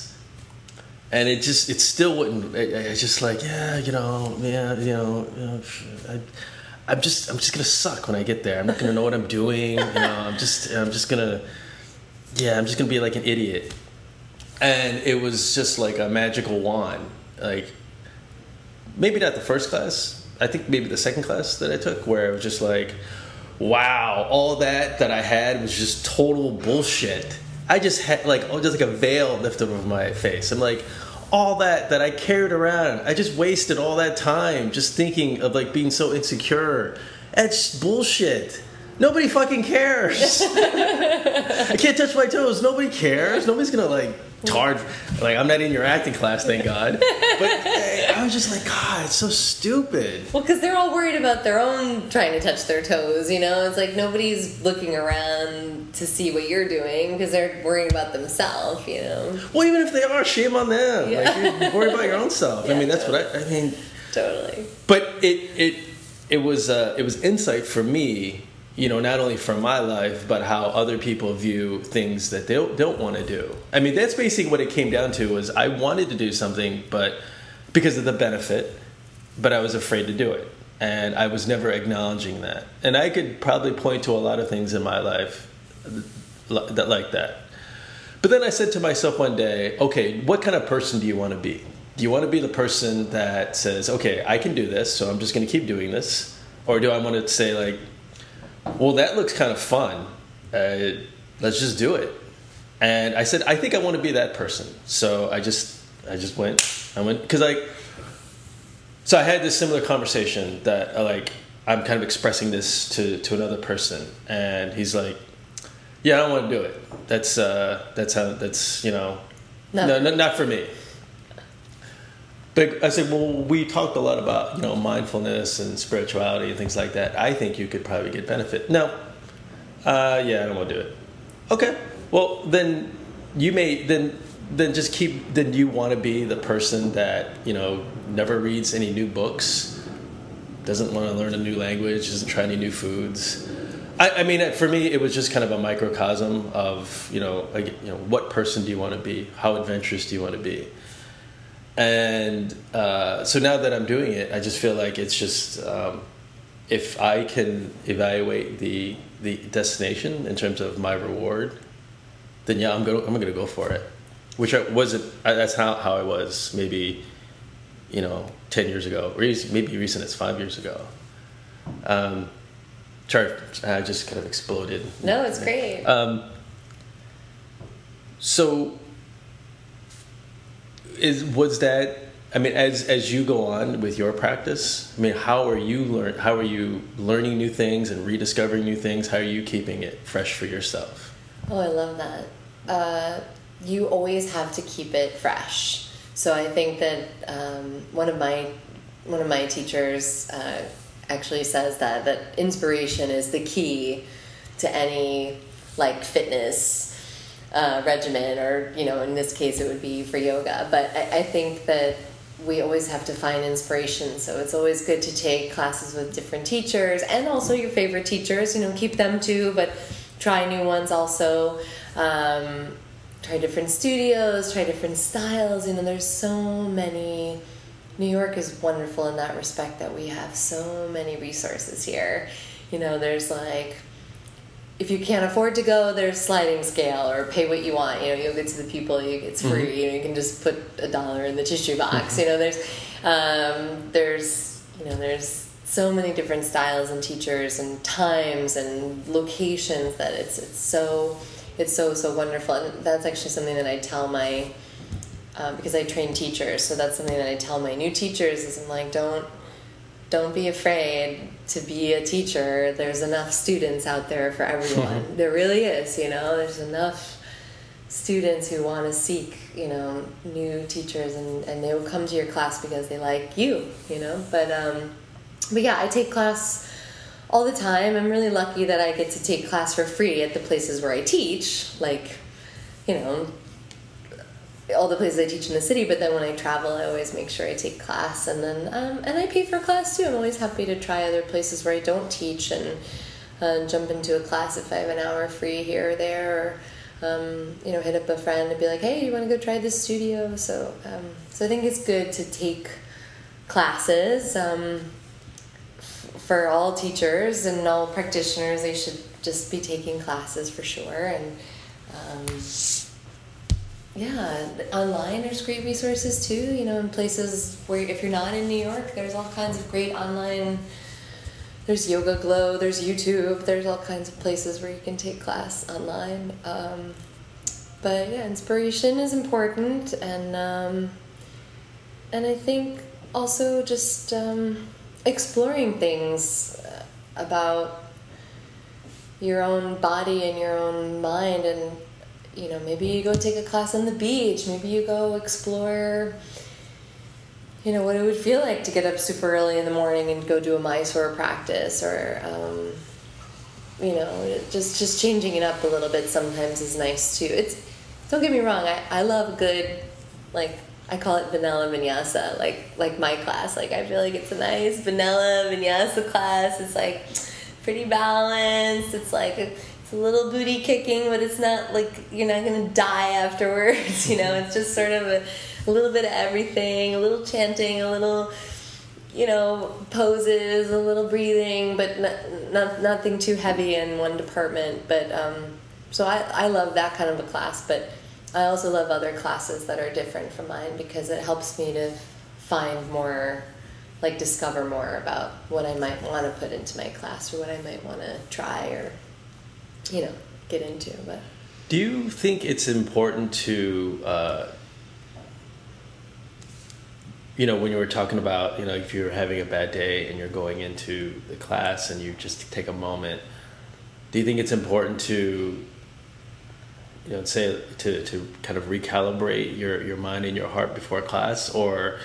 And it just, it still wouldn't. It's just like, yeah, you know, yeah, you know, you know I, I'm just I'm just gonna suck when I get there. I'm not gonna know what I'm doing. You know, I'm just I'm just gonna yeah, I'm just gonna be like an idiot. And it was just like a magical wand. Like maybe not the first class. I think maybe the second class that I took, where it was just like, wow, all that that I had was just total bullshit. I just had like oh, just like a veil lifted over my face. I'm like, all that that I carried around, I just wasted all that time just thinking of like being so insecure. That's bullshit. Nobody fucking cares. I can't touch my toes. Nobody cares. Nobody's gonna like charge. Like I'm not in your acting class, thank God. But eh, I was just like, God, it's so stupid. Well, because they're all worried about their own trying to touch their toes, you know? It's like nobody's looking around to see what you're doing because they're worrying about themselves, you know? Well, even if they are, shame on them. Yeah. Like you worry about your own self. I mean, that's what I. I mean, Totally. but it it it was uh, it was insight for me you know, not only from my life, but how other people view things that they don't, want to do. I mean, that's basically what it came down to was I wanted to do something, but because of the benefit, but I was afraid to do it. And I was never acknowledging that. And I could probably point to a lot of things in my life that like that. But then I said to myself one day, okay, what kind of person do you want to be? Do you want to be the person that says, okay, I can do this, so I'm just going to keep doing this? Or do I want to say, like, well, that looks kind of fun. Uh, let's just do it. And I said, I think I want to be that person. So I just, I just went, I went, because I, so I had this similar conversation that uh, like, I'm kind of expressing this to, to another person. And he's like, yeah, I don't want to do it. That's, uh, that's how, that's, you know, no, no, no not for me. But I said, well, we talked a lot about you know mindfulness and spirituality and things like that. I think you could probably get benefit. No, uh, yeah, I don't want to do it. Okay, well then you may then then just keep. Then you want to be the person that you know never reads any new books, doesn't want to learn a new language, doesn't try any new foods. I, I mean, for me, it was just kind of a microcosm of you know, like, you know, what person do you want to be? How adventurous do you want to be? And uh, so now that I'm doing it, I just feel like it's just um, if I can evaluate the the destination in terms of my reward, then yeah, I'm gonna I'm gonna go for it. Which I wasn't. That's how how I was maybe, you know, ten years ago, or maybe recent as five years ago. Um, sorry, I just kind of exploded. No, it's great. Um, so is was that I mean, as as you go on with your practice, I mean, how are you learn? How are you learning new things and rediscovering new things? How are you keeping it fresh for yourself? Oh, I love that. Uh, you always have to keep it fresh. So I think that um, one of my one of my teachers uh, actually says that that inspiration is the key to any like fitness uh, regimen, or you know, in this case, it would be for yoga. But I, I think that we always have to find inspiration. So it's always good to take classes with different teachers and also your favorite teachers. You know, keep them too, but try new ones also. Um, try different studios, try different styles. You know, there's so many. New York is wonderful in that respect that we have so many resources here. You know, there's like if you can't afford to go, there's sliding scale or pay what you want. You know, you'll get to the people, you, it's free. Mm-hmm. You know, you can just put a dollar in the tissue box. Mm-hmm. You know, there's, um, there's, you know, there's so many different styles and teachers and times and locations that it's it's so it's so so wonderful. And that's actually something that I tell my um, because I train teachers. So that's something that I tell my new teachers is I'm like, don't don't be afraid to be a teacher. There's enough students out there for everyone. there really is, you know, there's enough students who want to seek, you know, new teachers and, and they will come to your class because they like you, you know. But um but yeah, I take class all the time. I'm really lucky that I get to take class for free at the places where I teach, like, you know, all the places I teach in the city, but then when I travel, I always make sure I take class, and then um, and I pay for class too. I'm always happy to try other places where I don't teach and uh, jump into a class if I have an hour free here or there, or um, you know, hit up a friend and be like, hey, you want to go try this studio? So um, so I think it's good to take classes um, for all teachers and all practitioners. They should just be taking classes for sure and um, yeah, online there's great resources too. You know, in places where if you're not in New York, there's all kinds of great online. There's YogaGlo, there's YouTube, there's all kinds of places where you can take class online. Um, but yeah, inspiration is important, and um, and I think also just um, exploring things about your own body and your own mind and you know, maybe you go take a class on the beach, maybe you go explore, you know, what it would feel like to get up super early in the morning and go do a Mysore practice or, um, you know, just, just changing it up a little bit sometimes is nice too. It's, don't get me wrong, I, I love good, like, I call it vanilla vinyasa, like like my class. Like I feel like it's a nice vanilla vinyasa class. It's like pretty balanced. It's like it's a little booty kicking, but it's not like you're not gonna die afterwards. You know, it's just sort of a, a little bit of everything, a little chanting, a little you know, poses, a little breathing, but not, not nothing too heavy in one department. But um, so I, I love that kind of a class, but I also love other classes that are different from mine because it helps me to find more, like discover more about what I might want to put into my class or what I might want to try or, you know, get into. But do you think it's important to uh, you know, when you were talking about, you know, if you're having a bad day and you're going into the class and you just take a moment, do you think it's important to, you know, say to, to kind of recalibrate your, your mind and your heart before class or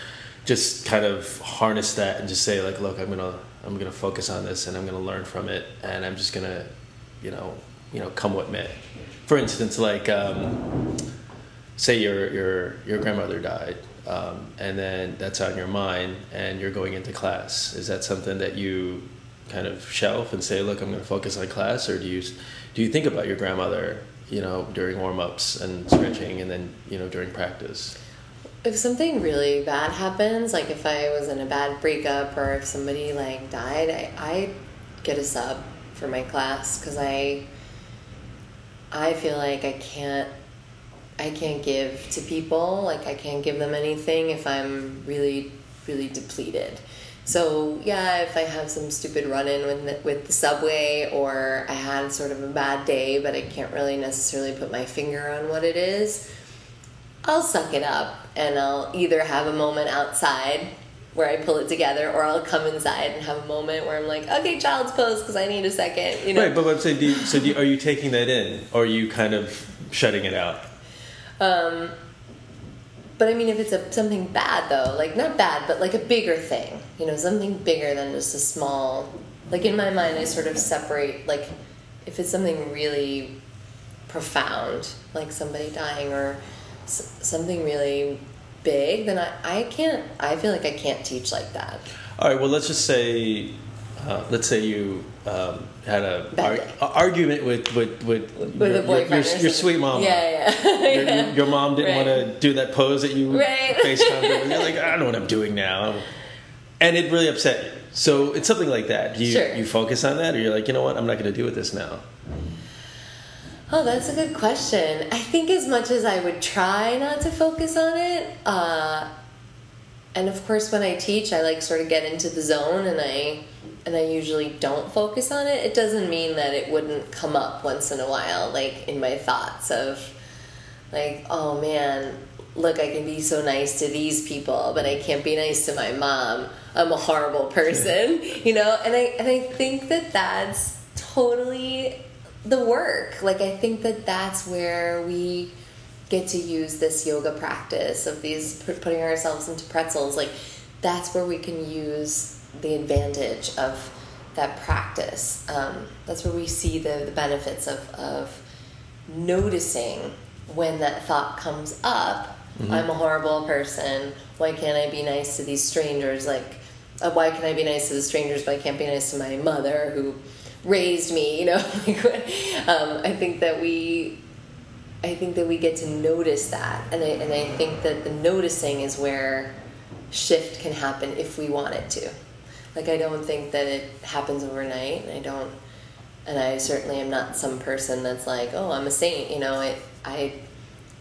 just kind of harness that and just say like, look, I'm gonna I'm gonna focus on this and I'm gonna learn from it and I'm just gonna, you know, you know, come what may. For instance, like um, say your your your grandmother died um, and then that's on your mind and you're going into class is that something that you kind of shelf and say look i'm going to focus on class or do you do you think about your grandmother you know during warm-ups and stretching and then you know during practice if something really bad happens like if i was in a bad breakup or if somebody like died i, I get a sub for my class because i i feel like i can't I can't give to people. Like I can't give them anything if I'm really, really depleted. So yeah, if I have some stupid run-in with the, with the subway, or I had sort of a bad day, but I can't really necessarily put my finger on what it is, I'll suck it up and I'll either have a moment outside where I pull it together, or I'll come inside and have a moment where I'm like, okay, child's pose because I need a second. You know? Right, but I'm saying, do you, so do you, are you taking that in, or are you kind of shutting it out? Um, but I mean, if it's a, something bad though, like not bad, but like a bigger thing, you know, something bigger than just a small. Like in my mind, I sort of separate like if it's something really profound, like somebody dying or s- something really big, then I, I can't. I feel like I can't teach like that. All right. Well, let's just say, uh, let's say you um, had a ar- argument with with with, with your, boyfriend your, your, sweet mom. Yeah, yeah. your, yeah. your, mom didn't right. want to do that pose that you right. FaceTime. You're like, I don't know what I'm doing now, and it really upset you. So it's something like that. Do you sure. you focus on that, or you're like, you know what, I'm not going to deal with this now. Oh, that's a good question. I think as much as I would try not to focus on it, uh, and of course when I teach, I like sort of get into the zone and I and I usually don't focus on it, it doesn't mean that it wouldn't come up once in a while, like in my thoughts of, like, oh man, look, I can be so nice to these people, but I can't be nice to my mom. I'm a horrible person, you know. And I and I think that that's totally the work. Like I think that that's where we get to use this yoga practice of these putting ourselves into pretzels. Like that's where we can use the advantage of that practice. Um, that's where we see the, the benefits of, of noticing when that thought comes up mm-hmm. I'm a horrible person. Why can't I be nice to these strangers? Like, uh, why can I be nice to the strangers, but I can't be nice to my mother who raised me? You know, um, I think that we, I think that we get to notice that, and I and I think that the noticing is where shift can happen if we want it to. Like I don't think that it happens overnight. and I don't, and I certainly am not some person that's like, oh, I'm a saint. You know, I I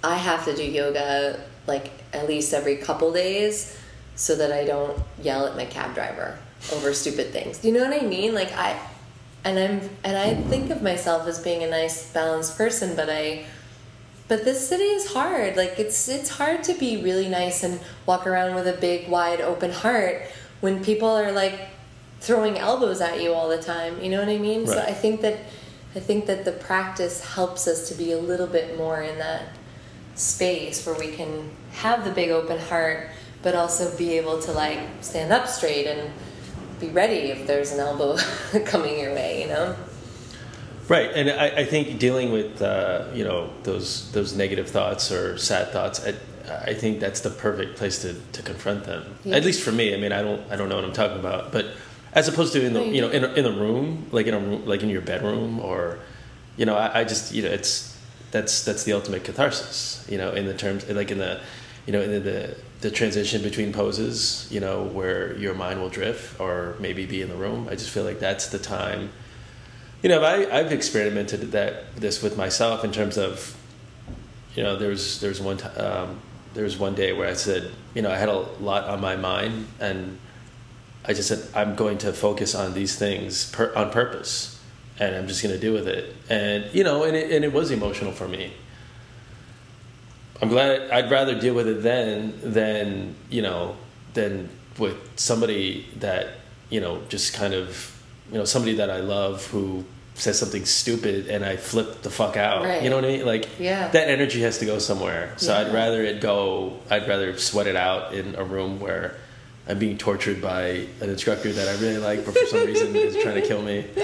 I have to do yoga like at least every couple days so that I don't yell at my cab driver over stupid things. Do you know what I mean? Like I and I'm and I think of myself as being a nice balanced person, but I but this city is hard. Like it's it's hard to be really nice and walk around with a big wide open heart when people are like throwing elbows at you all the time. You know what I mean? Right. So I think that I think that the practice helps us to be a little bit more in that space where we can have the big open heart, but also be able to like stand up straight and be ready if there's an elbow coming your way. You know. Right, and I, I think dealing with uh, you know those those negative thoughts or sad thoughts, I, I think that's the perfect place to, to confront them. Yeah. At least for me. I mean, I don't I don't know what I'm talking about, but as opposed to in the you know in a, in a room like in a room like in your bedroom or you know I, I just you know it's that's that's the ultimate catharsis you know in the terms like in the you know in the, the transition between poses you know where your mind will drift or maybe be in the room i just feel like that's the time you know I, i've experimented that this with myself in terms of you know there's there's one time um, there was one day where i said you know i had a lot on my mind and I just said I'm going to focus on these things per, on purpose, and I'm just going to deal with it. And you know, and it, and it was emotional for me. I'm glad. I'd rather deal with it then than you know than with somebody that you know just kind of you know somebody that I love who says something stupid and I flip the fuck out. Right. You know what I mean? Like Yeah. that energy has to go somewhere. So I'd rather it go. I'd rather sweat it out in a room where I'm being tortured by an instructor that I really like, but for some reason is trying to kill me.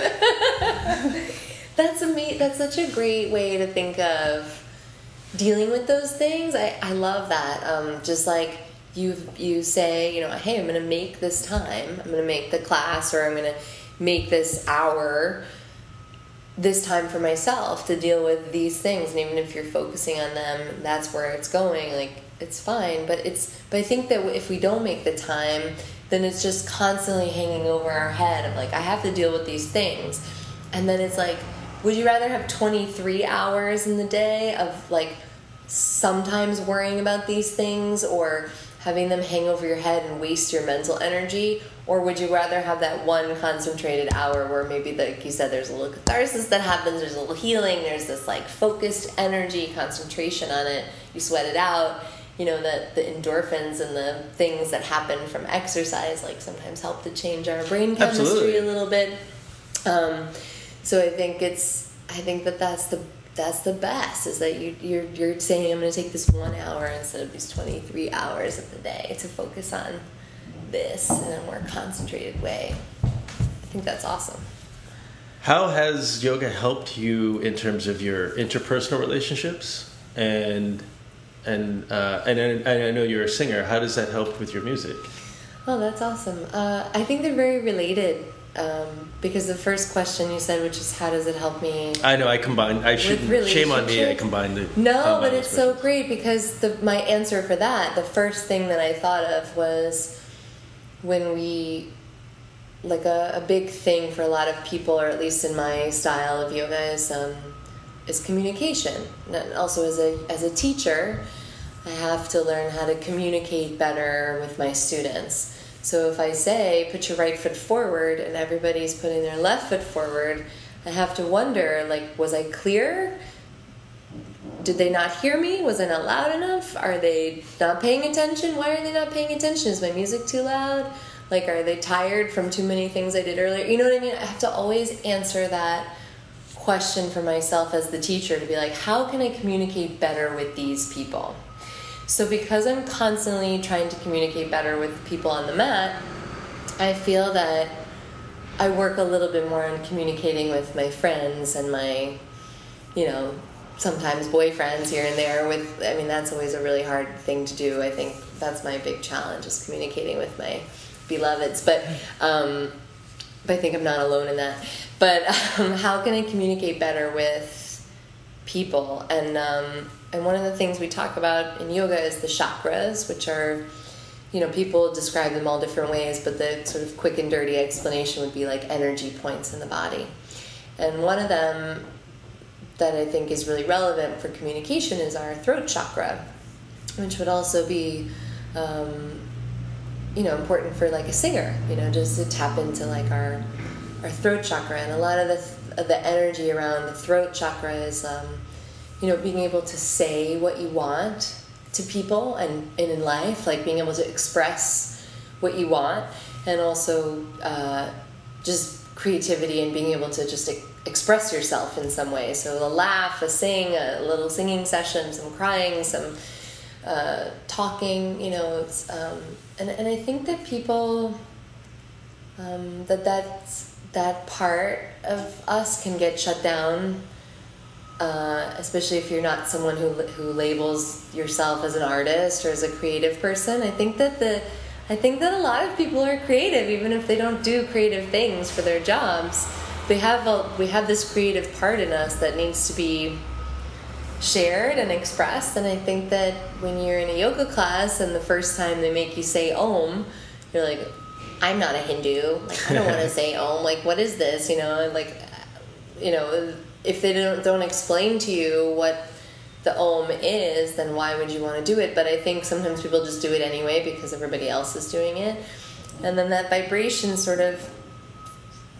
That's ama- That's such a great way to think of dealing with those things. I, I love that. Um, just like you you say, you know, hey, I'm to make this time. I'm to make the class, or I'm to make this hour this time for myself to deal with these things and even if you're focusing on them that's where it's going like it's fine but it's but i think that if we don't make the time then it's just constantly hanging over our head of like i have to deal with these things and then it's like would you rather have 23 hours in the day of like sometimes worrying about these things or having them hang over your head and waste your mental energy or would you rather have that one concentrated hour where maybe like you said there's a little catharsis that happens there's a little healing there's this like focused energy concentration on it you sweat it out you know that the endorphins and the things that happen from exercise like sometimes help to change our brain chemistry Absolutely. a little bit um, so I think it's I think that that's the that's the best is that you you're you're saying I'm going to take this one hour instead of these 23 hours of the day to focus on this in a more concentrated way. I think that's awesome. How has yoga helped you in terms of your interpersonal relationships and and uh, and, and I know you're a singer. How does that help with your music? Oh, that's awesome. Uh, I think they're very related um, because the first question you said, which is how does it help me I know I combined. I shouldn't. Shame on me. I combined the. No, but it's so great because the my answer for that, the first thing that I thought of was when we like a, a big thing for a lot of people, or at least in my style of yoga, is um, is communication. And also, as a as a teacher, I have to learn how to communicate better with my students. So if I say put your right foot forward and everybody's putting their left foot forward, I have to wonder like was I clear? Did they not hear me? Was I not loud enough? Are they not paying attention? Why are they not paying attention? Is my music too loud? Like, are they tired from too many things I did earlier? You know what I mean? I have to always answer that question for myself as the teacher to be like, how can I communicate better with these people? So, because I'm constantly trying to communicate better with people on the mat, I feel that I work a little bit more on communicating with my friends and my, you know, sometimes boyfriends here and there. With, I mean, that's always a really hard thing to do. I think that's my big challenge is communicating with my beloveds. But, um, I think I'm not alone in that. But um, how can I communicate better with people? And um, and one of the things we talk about in yoga is the chakras, which are you know, people describe them all different ways, but the sort of quick and dirty explanation would be like energy points in the body. And one of them that I think is really relevant for communication is our throat chakra, which would also be, um, you know, important for like a singer, you know, just to tap into like our our throat chakra. And a lot of the the energy around the throat chakra is, um, you know, being able to say what you want to people and, and in life, like being able to express what you want, and also uh, just creativity and being able to just express yourself in some way. So a laugh, a sing, a little singing session, some crying, some uh, talking. You know, it's um, and and I think that people um, that that's that part of us can get shut down uh, especially if you're not someone who who labels yourself as an artist or as a creative person. I think that the I think that a lot of people are creative, even if they don't do creative things for their jobs. We have a, we have this creative part in us that needs to be shared and expressed. And I think that when you're in a yoga class and the first time they make you say Om, you're like, I'm not a Hindu. Like I don't want to say oh, Om. Like what is this? You know, and like, you know, if they don't don't explain to you what the om is, then why would you want to do it? But I think sometimes people just do it anyway because everybody else is doing it. And then that vibration sort of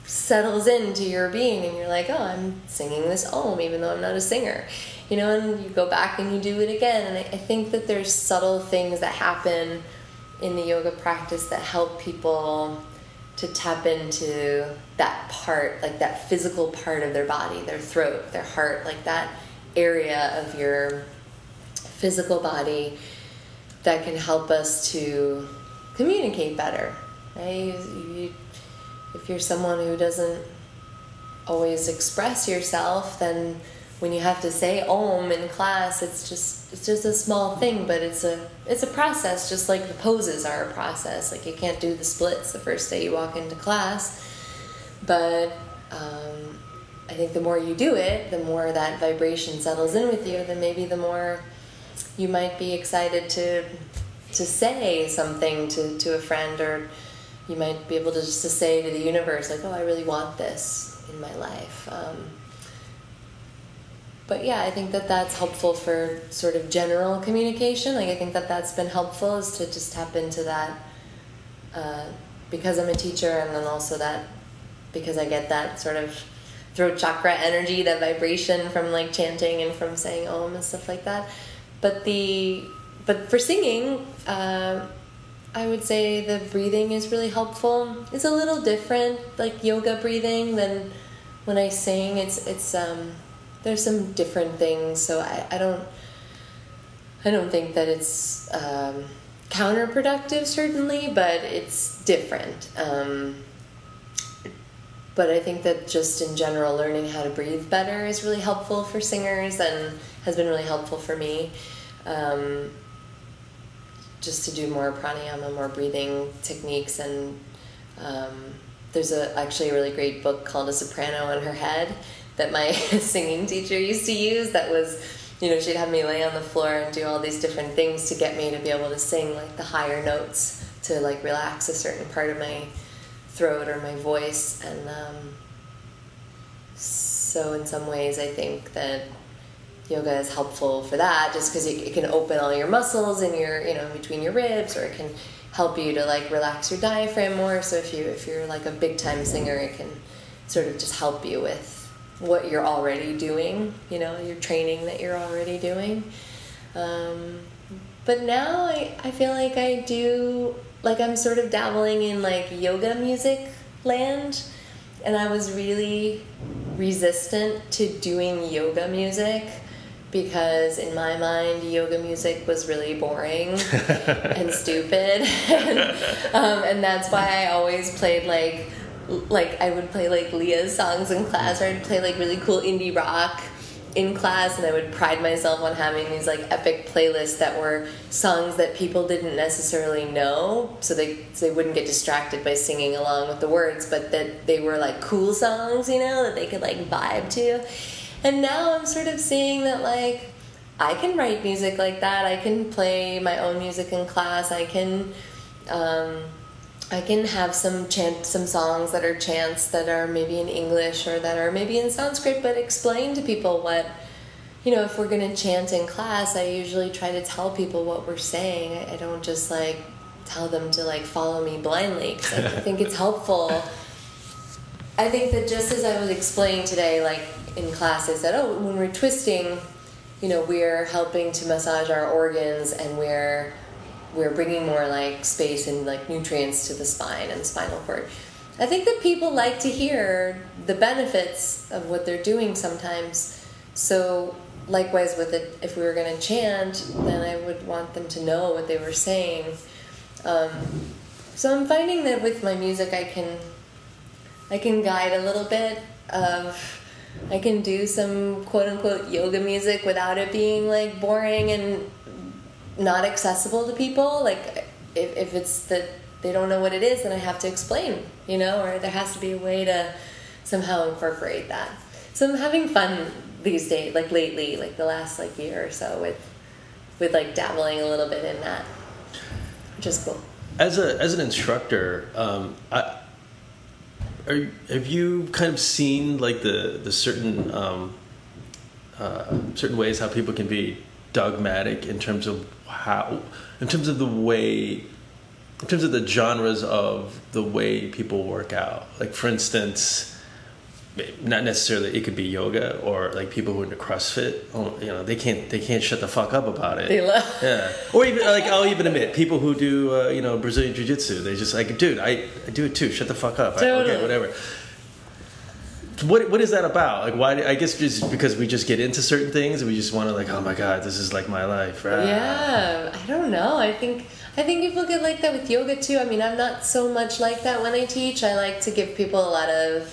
settles into your being and you're like, oh, I'm singing this om even though I'm not a singer. You know, and you go back and you do it again. And I, I think that there's subtle things that happen in the yoga practice that help people to tap into that part, like that physical part of their body, their throat, their heart, like that area of your physical body that can help us to communicate better. Right? You, if you're someone who doesn't always express yourself, then when you have to say om in class, it's just it's just a small thing, but it's a it's a process, just like the poses are a process. Like you can't do the splits the first day you walk into class, but um, I think the more you do it, the more that vibration settles in with you, then maybe the more you might be excited to to say something to, to a friend or you might be able to just to say to the universe like oh i really want this in my life um, but yeah i think that that's helpful for sort of general communication like i think that that's been helpful is to just tap into that uh, because i'm a teacher and then also that because i get that sort of throat chakra energy, that vibration from like chanting and from saying om and stuff like that. But the but for singing, uh, I would say the breathing is really helpful. It's a little different, like yoga breathing, than when I sing. It's it's um, there's some different things, so I, I don't I don't think that it's um, counterproductive certainly, but it's different. Um, but I think that just in general, learning how to breathe better is really helpful for singers and has been really helpful for me. Um, just to do more pranayama, more breathing techniques, and um, there's a actually a really great book called A Soprano on Her Head that my singing teacher used to use. That was, you know, she'd have me lay on the floor and do all these different things to get me to be able to sing like the higher notes to like relax a certain part of my throat or my voice. And um, so, in some ways, I think that yoga is helpful for that just because it, can open all your muscles in your, you know, between your ribs, or it can help you to like relax your diaphragm more. So, if, you, if you're like a big time singer, it can sort of just help you with what you're already doing, you know, your training that you're already doing. Um, but now I, I feel like I do like I'm sort of dabbling in like yoga music land and I was really resistant to doing yoga music because in my mind yoga music was really boring and stupid and, um, and that's why I always played like like I would play like Leah's songs in class or I'd play like really cool indie rock in class and I would pride myself on having these like epic playlists that were songs that people didn't necessarily know so they so they wouldn't get distracted by singing along with the words but that they were like cool songs you know that they could like vibe to. And now I'm sort of seeing that like I can write music like that. I can play my own music in class. I can um, I can have some chant, some songs that are chants that are maybe in English or that are maybe in Sanskrit, but explain to people what, you know, if we're going to chant in class, I usually try to tell people what we're saying. I, don't just like tell them to like follow me blindly because I think it's helpful. I think that just as I was explaining today, like in class, I said, oh, when we're twisting, you know, we're helping to massage our organs and we're we're bringing more like space and like nutrients to the spine and the spinal cord. I think that people like to hear the benefits of what they're doing sometimes. So likewise with it, if we were going to chant, then I would want them to know what they were saying. Um, so I'm finding that with my music, I can I can guide a little bit of I can do some quote unquote yoga music without it being like boring and not accessible to people. Like if, if it's that they don't know what it is, then I have to explain, you know, or there has to be a way to somehow incorporate that. So I'm having fun these days, like lately, like the last like year or so with with like dabbling a little bit in that, which is cool. As a as an instructor, um, I, are have you kind of seen like the the certain um, uh, certain ways how people can be dogmatic in terms of how in terms of the way in terms of the genres of the way people work out like for instance not necessarily it could be yoga or like people who are into CrossFit. Oh, you know, they can't they can't shut the fuck up about it. They love. Yeah. Or even like I'll even admit people who do uh, you know Brazilian Jiu Jitsu. They just like, dude, I, I do it too. Shut the fuck up. I, okay, whatever. What what is that about? Like, why? I guess just because we just get into certain things and we just want to like, oh my god, this is like my life. Right? Yeah, I don't know. I think I think people get like that with yoga too. I mean, I'm not so much like that when I teach. I like to give people a lot of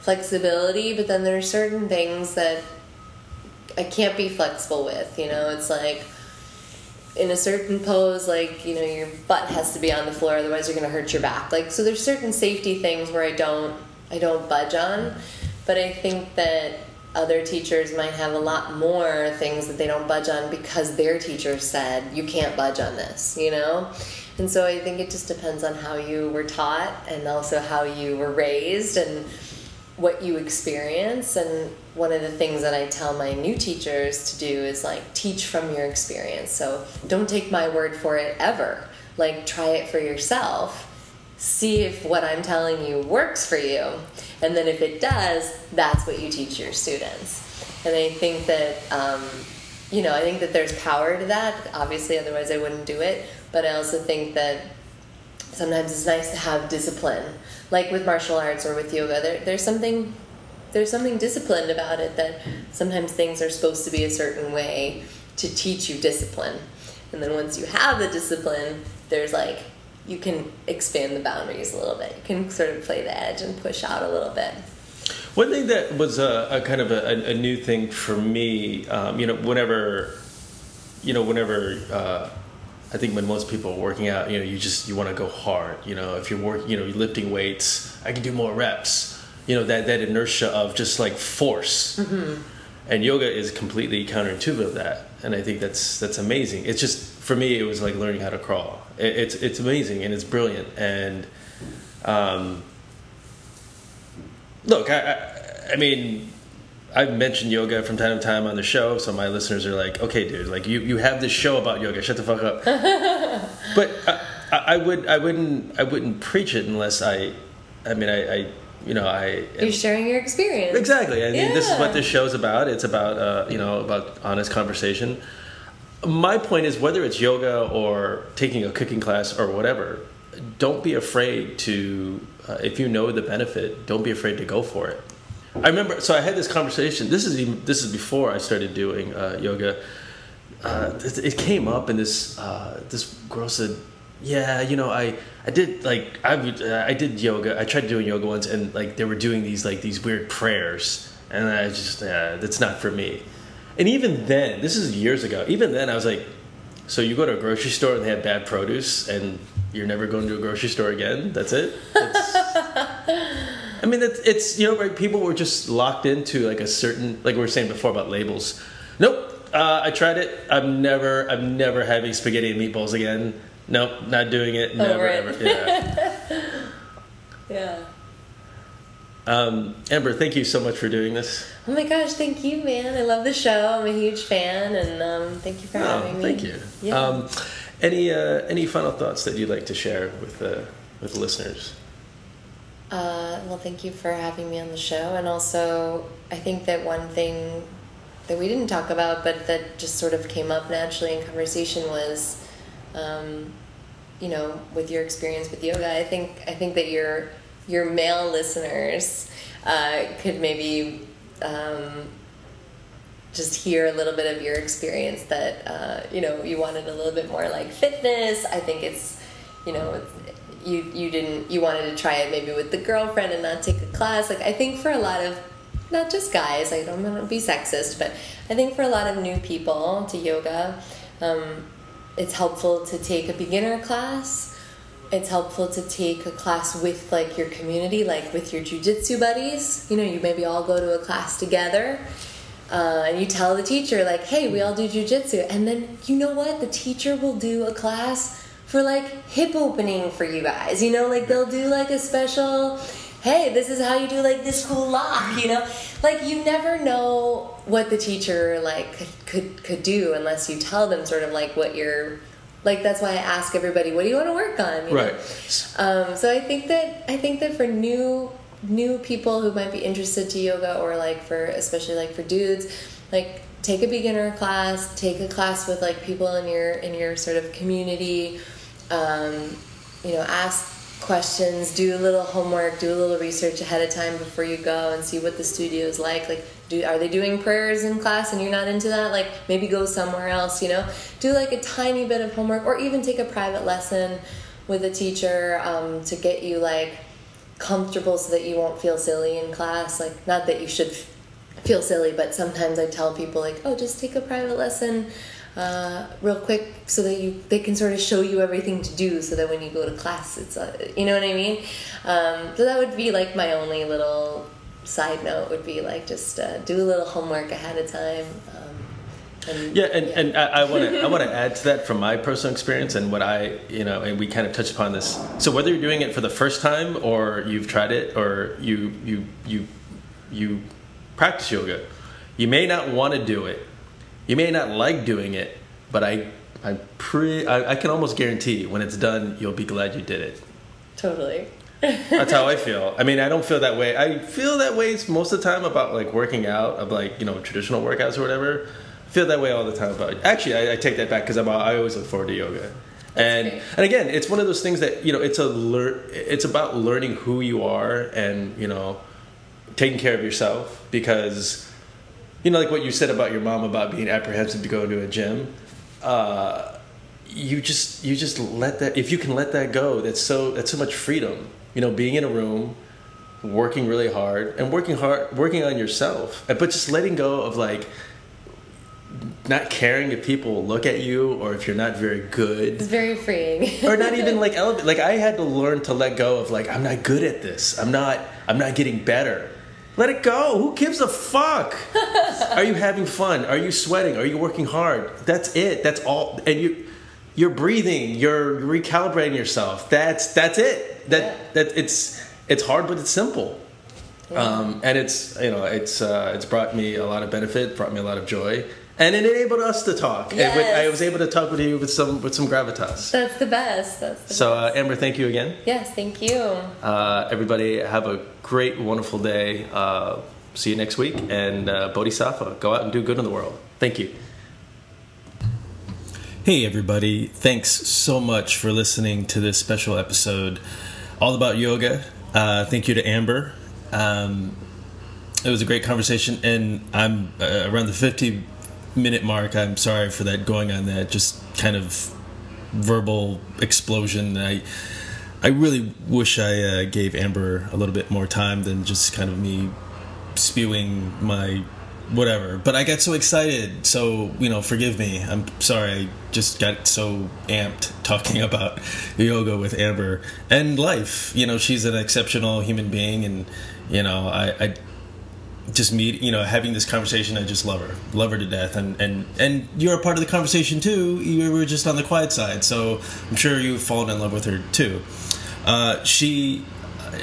flexibility, but then there are certain things that I can't be flexible with. You know, it's like in a certain pose, like you know, your butt has to be on the floor, otherwise you're going to hurt your back. Like so, there's certain safety things where I don't I don't budge on, but I think that other teachers might have a lot more things that they don't budge on because their teacher said you can't budge on this, you know. And so I think it just depends on how you were taught and also how you were raised and what you experience and one of the things that I tell my new teachers to do is like teach from your experience. So don't take my word for it ever. Like try it for yourself. See if what I'm telling you works for you. And then if it does, that's what you teach your students. And I think that um, you know, I think that there's power to that. Obviously, otherwise I wouldn't do it. But I also think that sometimes it's nice to have discipline like with martial arts or with yoga there, there's something there's something disciplined about it that sometimes things are supposed to be a certain way to teach you discipline and then once you have the discipline there's like you can expand the boundaries a little bit you can sort of play the edge and push out a little bit One thing that was a, a kind of a, a new thing for me, um, you know, whenever, you know, whenever uh, I think when most people are working out, you know, you just you want to go hard. You know, if you're working, you know, you're lifting weights, I can do more reps. You know, that that inertia of just like force. And yoga is completely counterintuitive of that, and I think that's that's amazing. It's just for me, it was like learning how to crawl. It, it's it's amazing and it's brilliant. And um, look, I, I I mean, I've mentioned yoga from time to time on the show, so my listeners are like, "Okay, dude, like you, you have this show about yoga. Shut the fuck up." but I, I would I wouldn't I wouldn't preach it unless I, I mean I, I you know I you're sharing your experience Exactly. I mean, this is what Yeah. this show's about. It's about uh, you know about honest conversation. My point is whether it's yoga or taking a cooking class or whatever, don't be afraid to uh, if you know the benefit, don't be afraid to go for it. I remember so I had this conversation. This is even this is before I started doing uh, yoga. Uh, it, it came up and this uh, this girl said, "Yeah, you know, I I did like I uh, I did yoga. I tried doing yoga once, and like they were doing these like these weird prayers, and I just uh, that's not for me." And even then, this is years ago. Even then, I was like, "So you go to a grocery store and they have bad produce, and you're never going to a grocery store again? That's it." That's- I mean, it's, it's you know, right? People were just locked into like a certain, like we were saying before about labels. Nope, uh, I tried it. I'm never, I'm never having spaghetti and meatballs again. Nope, not doing it. Never, Over it. ever. Yeah. yeah Um, Amber, thank you so much for doing this. oh my gosh thank you man i love the show i'm a huge fan and um, thank you for Oh, having me thank you. yeah. Um, any uh, any final thoughts that you'd like to share with uh, with the listeners? Uh, well, thank you for having me on the show. And also, I think that one thing that we didn't talk about, but that just sort of came up naturally in conversation was, um, you know, with your experience with yoga. I think I think that your your male listeners uh, could maybe. Um, just hear a little bit of your experience that uh, you know you wanted a little bit more like fitness i think it's you know you you didn't you wanted to try it maybe with the girlfriend and not take a class like i think for a lot of not just guys i don't want to be sexist but i think for a lot of new people to yoga um, it's helpful to take a beginner class. It's helpful to take a class with like your community, like with your jujitsu buddies. You know, you maybe all go to a class together. Uh, and you tell the teacher like, "Hey, we all do jujitsu," and then you know what? The teacher will do a class for like hip opening for you guys. You know, like they'll do like a special hey, this is how you do like this cool lock, you know? Like you never know what the teacher like could could, could do unless you tell them sort of like what you're like that's why I ask everybody, what do you want to work on? You right. Um, so I think that I think that for new new people who might be interested to yoga or like for especially like for dudes, like take a beginner class, take a class with like people in your in your sort of community. Um, you know, ask questions, do a little homework, do a little research ahead of time before you go and see what the studio is like. Like, do are they doing prayers in class and you're not into that? Like, maybe go somewhere else. You know, do like a tiny bit of homework, or even take a private lesson with a teacher um, to get you like comfortable so that you won't feel silly in class. Like, not that you should feel silly, but sometimes I tell people like, oh, just take a private lesson uh, real quick so that you they can sort of show you everything to do so that when you go to class it's uh, you know what I mean um, so that would be like my only little side note would be like just uh, do a little homework ahead of time um, and, yeah, and, yeah. and I want to I want to add to that from my personal experience and what I you know and we kind of touched upon this. So whether you're doing it for the first time or you've tried it or you you you you practice yoga, you may not want to do it you may not like doing it, but I, I'm pretty. I, I can almost guarantee when it's done, you'll be glad you did it. Totally. That's how I feel. I mean, I don't feel that way. I feel that way most of the time about like working out, of like you know traditional workouts or whatever. I feel that way all the time But Actually, I, I take that back because I always look forward to yoga. and and again, it's one of those things that you know it's a lear- it's about learning who you are and you know taking care of yourself because you know, like what you said about your mom about being apprehensive to go into a gym. Uh, you just you just let that if you can let that go. That's so that's so much freedom. You know, being in a room, working really hard, and working hard, working on yourself, but just letting go of like not caring if people look at you or if you're not very good. It's very freeing. or not even like elevate. Like I had to learn to let go of like I'm not good at this. I'm not. I'm not getting better. Let it go. Who gives a fuck? Are you having fun? Are you sweating? Are you working hard? That's it. That's all. And you, you're breathing. You're recalibrating yourself. That's that's it. That yeah. that it's it's hard, but it's simple. Yeah. Um, and it's you know it's uh, it's brought me a lot of benefit. Brought me a lot of joy and it enabled us to talk. Yes. With, I was able to talk with you with some with some gravitas. That's the best. That's the so, uh, Amber, thank you again. Yes, thank you. Uh, everybody, have a great, wonderful day. Uh, see you next week, and uh, Bodhisattva, go out and do good in the world. Thank you. Hey, everybody! Thanks so much for listening to this special episode, all about yoga. Uh, thank you to Amber. Um, it was a great conversation, and I'm uh, around the 50 minute mark. I'm sorry for that going on that just kind of verbal explosion. I I really wish I uh, gave Amber a little bit more time than just kind of me spewing my whatever. But I got so excited, so you know, forgive me. I'm sorry. Just got so amped talking about yoga with Amber and life. You know, she's an exceptional human being, and you know, I, I just meet you know having this conversation i just love her love her to death. And and and you're a part of the conversation too. You were just on the quiet side. So i'm sure you've fallen in love with her too. Uh, she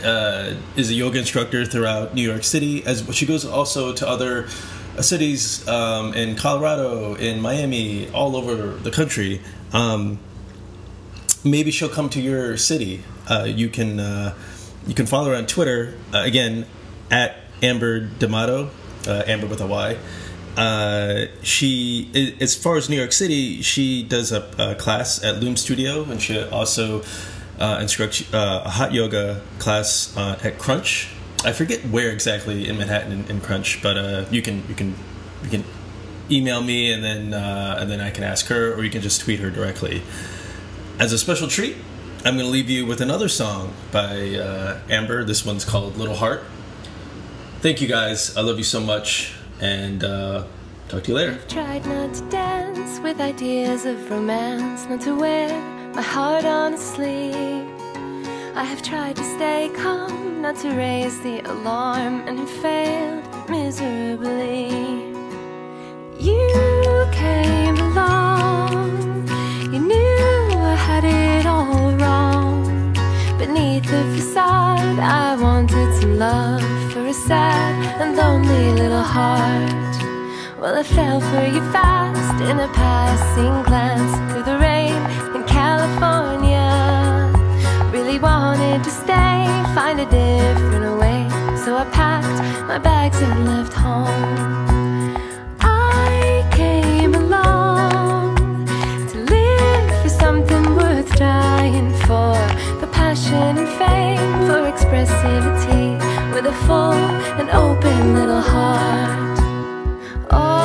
uh, is a yoga instructor throughout new york city as she goes also to other cities um, in colorado in miami all over the country um, maybe she'll come to your city uh, you can uh, you can follow her on twitter uh, again at Amber D'Amato, uh, Amber with a Y. Uh, she, as far as New York City, she does a, a class at Loom Studio, and she also uh, instructs a hot yoga class at Crunch. I forget where exactly in Manhattan in, in Crunch, but uh, you can you can you can email me, and then and then I can ask her, or you can just tweet her directly. As a special treat, I'm going to leave you with another song by Amber. This one's called Little Heart thank you guys. I love you so much. And uh, Talk to you later. I've tried not to dance with ideas of romance, not to wear my heart on a sleeve. I have tried to stay calm, not to raise the alarm, and have failed miserably. You came along, you knew I had it all wrong. Beneath the facade, I wanted some love for a sad and lonely little heart. Well, I fell for you fast in a passing glance through the rain in California. Really wanted to find a different way. So I packed my bags and left home. I came along to live for something worth dying for. For passion and fame, for expressivity, with a full and open little heart. Oh,